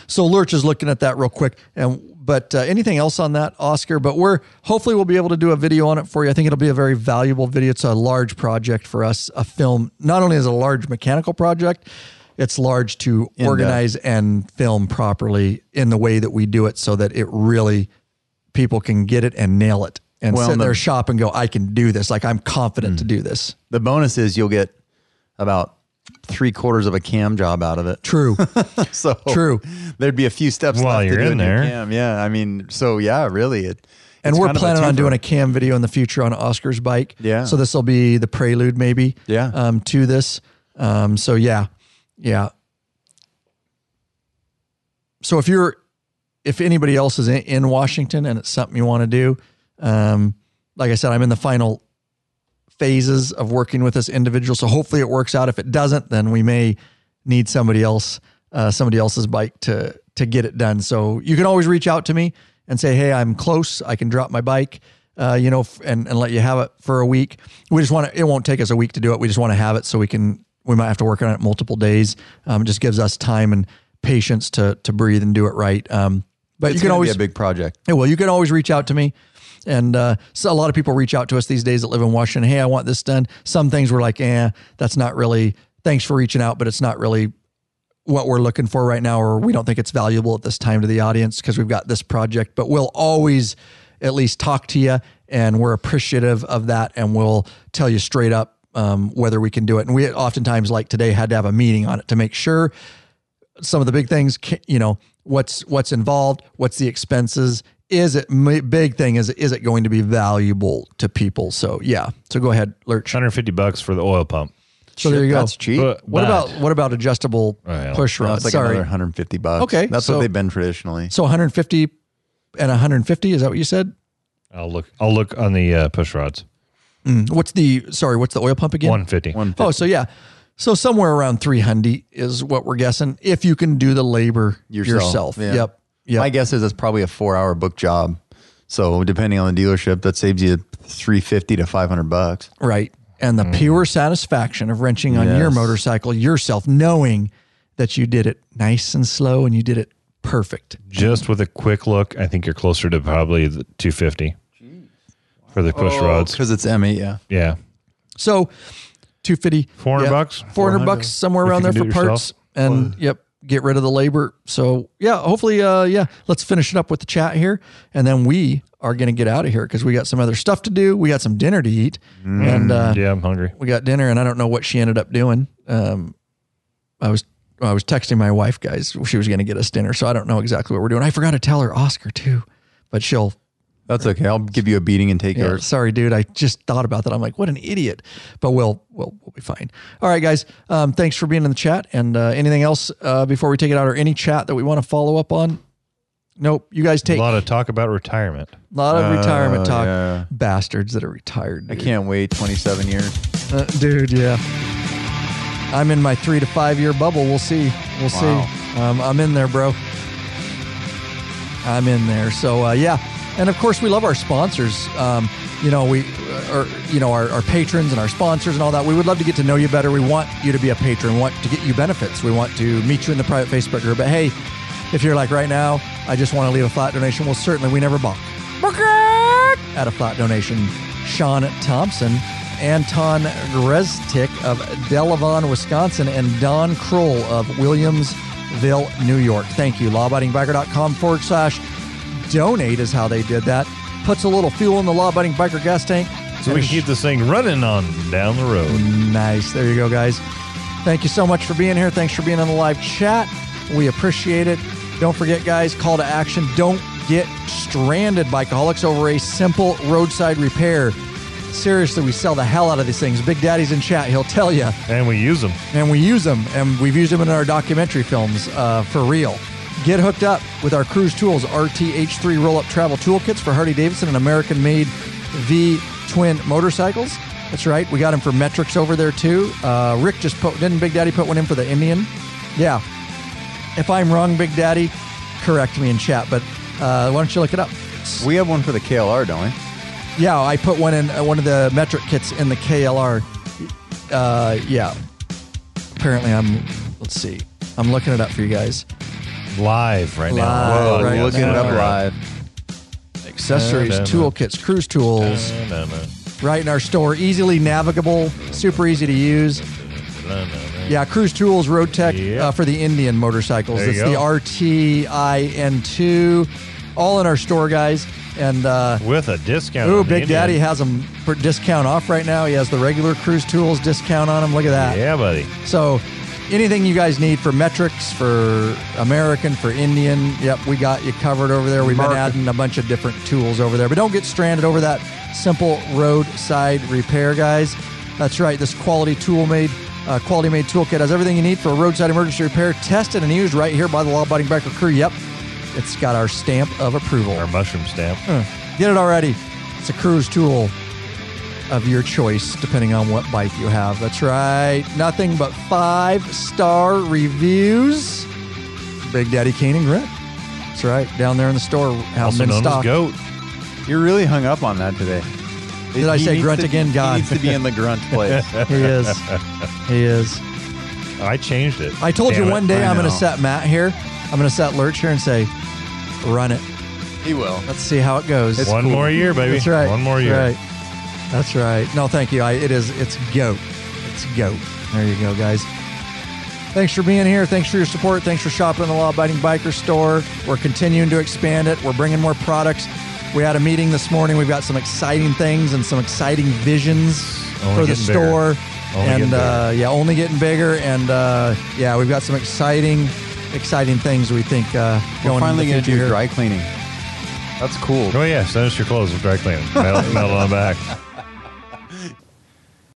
So Lurch is looking at that real quick. And but uh, anything else on that, Oscar? But we're hopefully we'll be able to do a video on it for you. I think it'll be a very valuable video. It's a large project for us. A film not only is a large mechanical project, it's large to organize and film properly in the way that we do it, so that it really people can get it and nail it and Well, sit in the- their shop and go, I can do this. Like I'm confident to do this. The bonus is you'll get about three quarters of a cam job out of it. True. So True. There'd be a few steps While left to you're do in there. Cam. Yeah, I mean, so yeah, really, it. And we're kind of a planning on doing a cam video in the future on Oscar's bike. Yeah. So this will be the prelude, maybe. Yeah. Um, to this. Um, so yeah, yeah. So if you're, if anybody else is in, in Washington and it's something you want to do, um, like I said, I'm in the final phases of working with this individual. So hopefully it works out. If it doesn't, then we may need somebody else, uh, somebody else's bike to to get it done. So you can always reach out to me and say, "Hey, I'm close. I can drop my bike." Uh, you know, f- and and let you have it for a week. We just want to. It won't take us a week to do it. We just want to have it so we can. We might have to work on it multiple days. Um, it just gives us time and patience to to breathe and do it right. Um, but It's you can always be a big project. yeah, well, you can always reach out to me. And uh, so a lot of people reach out to us these days that live in Washington. Hey, I want this done. Some things we're like, eh, that's not really, thanks for reaching out, but it's not really what we're looking for right now, or we don't think it's valuable at this time to the audience because we've got this project. But we'll always at least talk to you, and we're appreciative of that. And we'll tell you straight up um, whether we can do it. And we oftentimes, like today, had to have a meeting on it to make sure some of the big things you know what's what's involved what's the expenses is it ma- big thing is is it going to be valuable to people so yeah so go ahead lurch 150 bucks for the oil pump. so there you go That's cheap. But- what but- about what about adjustable yeah. push No, rods it's like sorry another 150 bucks. Okay, that's so- what they've been traditionally. so 150 and 150 is that what you said I'll look. I'll look on the uh, push rods. what's the sorry what's the oil pump again 150. One oh so yeah so somewhere around 300 is what we're guessing if you can do the labor yourself, Yeah. yep yep My guess is it's probably a four-hour book job. So depending on the dealership, that saves you 350 to 500 bucks. Right. And the mm. pure satisfaction of wrenching on your motorcycle yourself, knowing that you did it nice and slow and you did it perfect. Just with a quick look, I think you're closer to probably the 250 for the push oh, rods. because it's M8. Yeah, Yeah. So 250 400 bucks? 400 400. bucks somewhere around there for do it parts and yep get rid of the labor so yeah hopefully uh yeah let's finish it up with the chat here and then we are going to get out of here because we got some other stuff to do we got some dinner to eat and uh Yeah, I'm hungry. we got dinner and I don't know what she ended up doing. Um, I was I was texting my wife, guys. She was going to get us dinner, so I don't know exactly what we're doing. I forgot to tell her Oscar too, but she'll. That's okay. I'll give you a beating and take Yeah, yours. sorry, dude. I just thought about that. I'm like, what an idiot. But we'll we'll we'll be fine. All right, guys. Um, thanks for being in the chat. And uh, anything else uh, before we take it out, or any chat that we want to follow up on? Nope. You guys take A lot of talk about retirement. a lot of retirement Oh, talk. yeah. Bastards that are retired. I can't wait 27 years. Uh, dude, yeah. I'm in my three to five year bubble. We'll see. We'll Wow. see. Um, I'm in there, bro. I'm in there. So uh, yeah, and of course we love our sponsors. Um, you know we, uh, you know our, our patrons and our sponsors and all that. We would love to get to know you better. We want you to be a patron. We want to get you benefits. We want to meet you in the private Facebook group. But hey, if you're like right now, I just want to leave a flat donation. Well, certainly we never balk at a flat donation Sean Thompson, Anton Greztik of Delavan, Wisconsin, and Don Kroll of Williamsville, New York. Thank you. Lawabidingbiker.com forward slash donate is how they did that. Puts a little fuel in the law abiding biker gas tank. So we can keep this thing running on down the road. Nice. There you go, guys. Thank you so much for being here. Thanks for being on the live chat. We appreciate it. Don't forget, guys, call to action. Don't get stranded, bikeaholics, over a simple roadside repair. Seriously, we sell the hell out of these things. Big Daddy's in chat. He'll tell you. And we use them. And we use them, and we've used them in our documentary films uh, for real. Get hooked up with our Cruise Tools RTH3 roll up travel toolkits for Harley Davidson and American made V twin motorcycles. That's right. We got them for metrics over there too. Uh, Rick just put, didn't Big Daddy put one in for the Indian? Yeah. If I'm wrong, Big Daddy, correct me in chat, but uh, why don't you look it up? We have one for the KLR, don't we? Yeah, I put one in uh, one of the metric kits in the KLR. Uh, yeah. Apparently, I'm. Let's see. I'm looking it up for you guys. Live right now. Live, Whoa, right looking it up live. Accessories, Da, da, toolkits, cruise tools, na, right in our store. Easily navigable, super easy to use. Yeah, Cruise Tools Road Tech Yeah. uh, for the Indian motorcycles. There you it's the go. RTIN2, all in our store, guys. And uh, With a discount. ooh, on the Big Indian. Daddy has them for discount off right now. He has the regular Cruise Tools discount on them. Look at that. Yeah, buddy. So anything you guys need for metrics, for American, for Indian, yep, we got you covered over there. We've been adding a bunch of different tools over there. But don't get stranded over that simple roadside repair, guys. That's right. This quality tool made, uh, quality made toolkit has everything you need for a roadside emergency repair, tested and used right here by the Law Abiding Biker crew. Yep. It's got our stamp of approval. Our mushroom stamp. Get it already. It's a cruise tool of your choice, depending on what bike you have. That's right. Nothing but five star reviews. Big Daddy Kane and Grant. That's right. Down there in the store, have Also in known stock. as goat. You're really hung up on that today. Did I say needs grunt to- again? God. He needs to be in the grunt place. He is. he is. I changed it. I told Damn you it. one day I I'm going to set Matt here. I'm going to set Lurch here and say, run it. he will. Let's see how it goes. It's One cool. more year, baby. That's right. One more That's year. Right. That's right. No, thank you. I, it is. It's goat. It's goat. There you go, guys. Thanks for being here. Thanks for your support. Thanks for shopping the Law Abiding Biker Store. We're continuing to expand it. We're bringing more products. We had a meeting this morning. We've got some exciting things and some exciting visions Only for the store. And uh, yeah, only getting bigger. And uh, yeah, we've got some exciting, exciting things we think uh, We're going finally into going to do here. dry cleaning. That's cool. Oh, yeah. Send us your clothes with dry cleaning. Mail, mail it on back.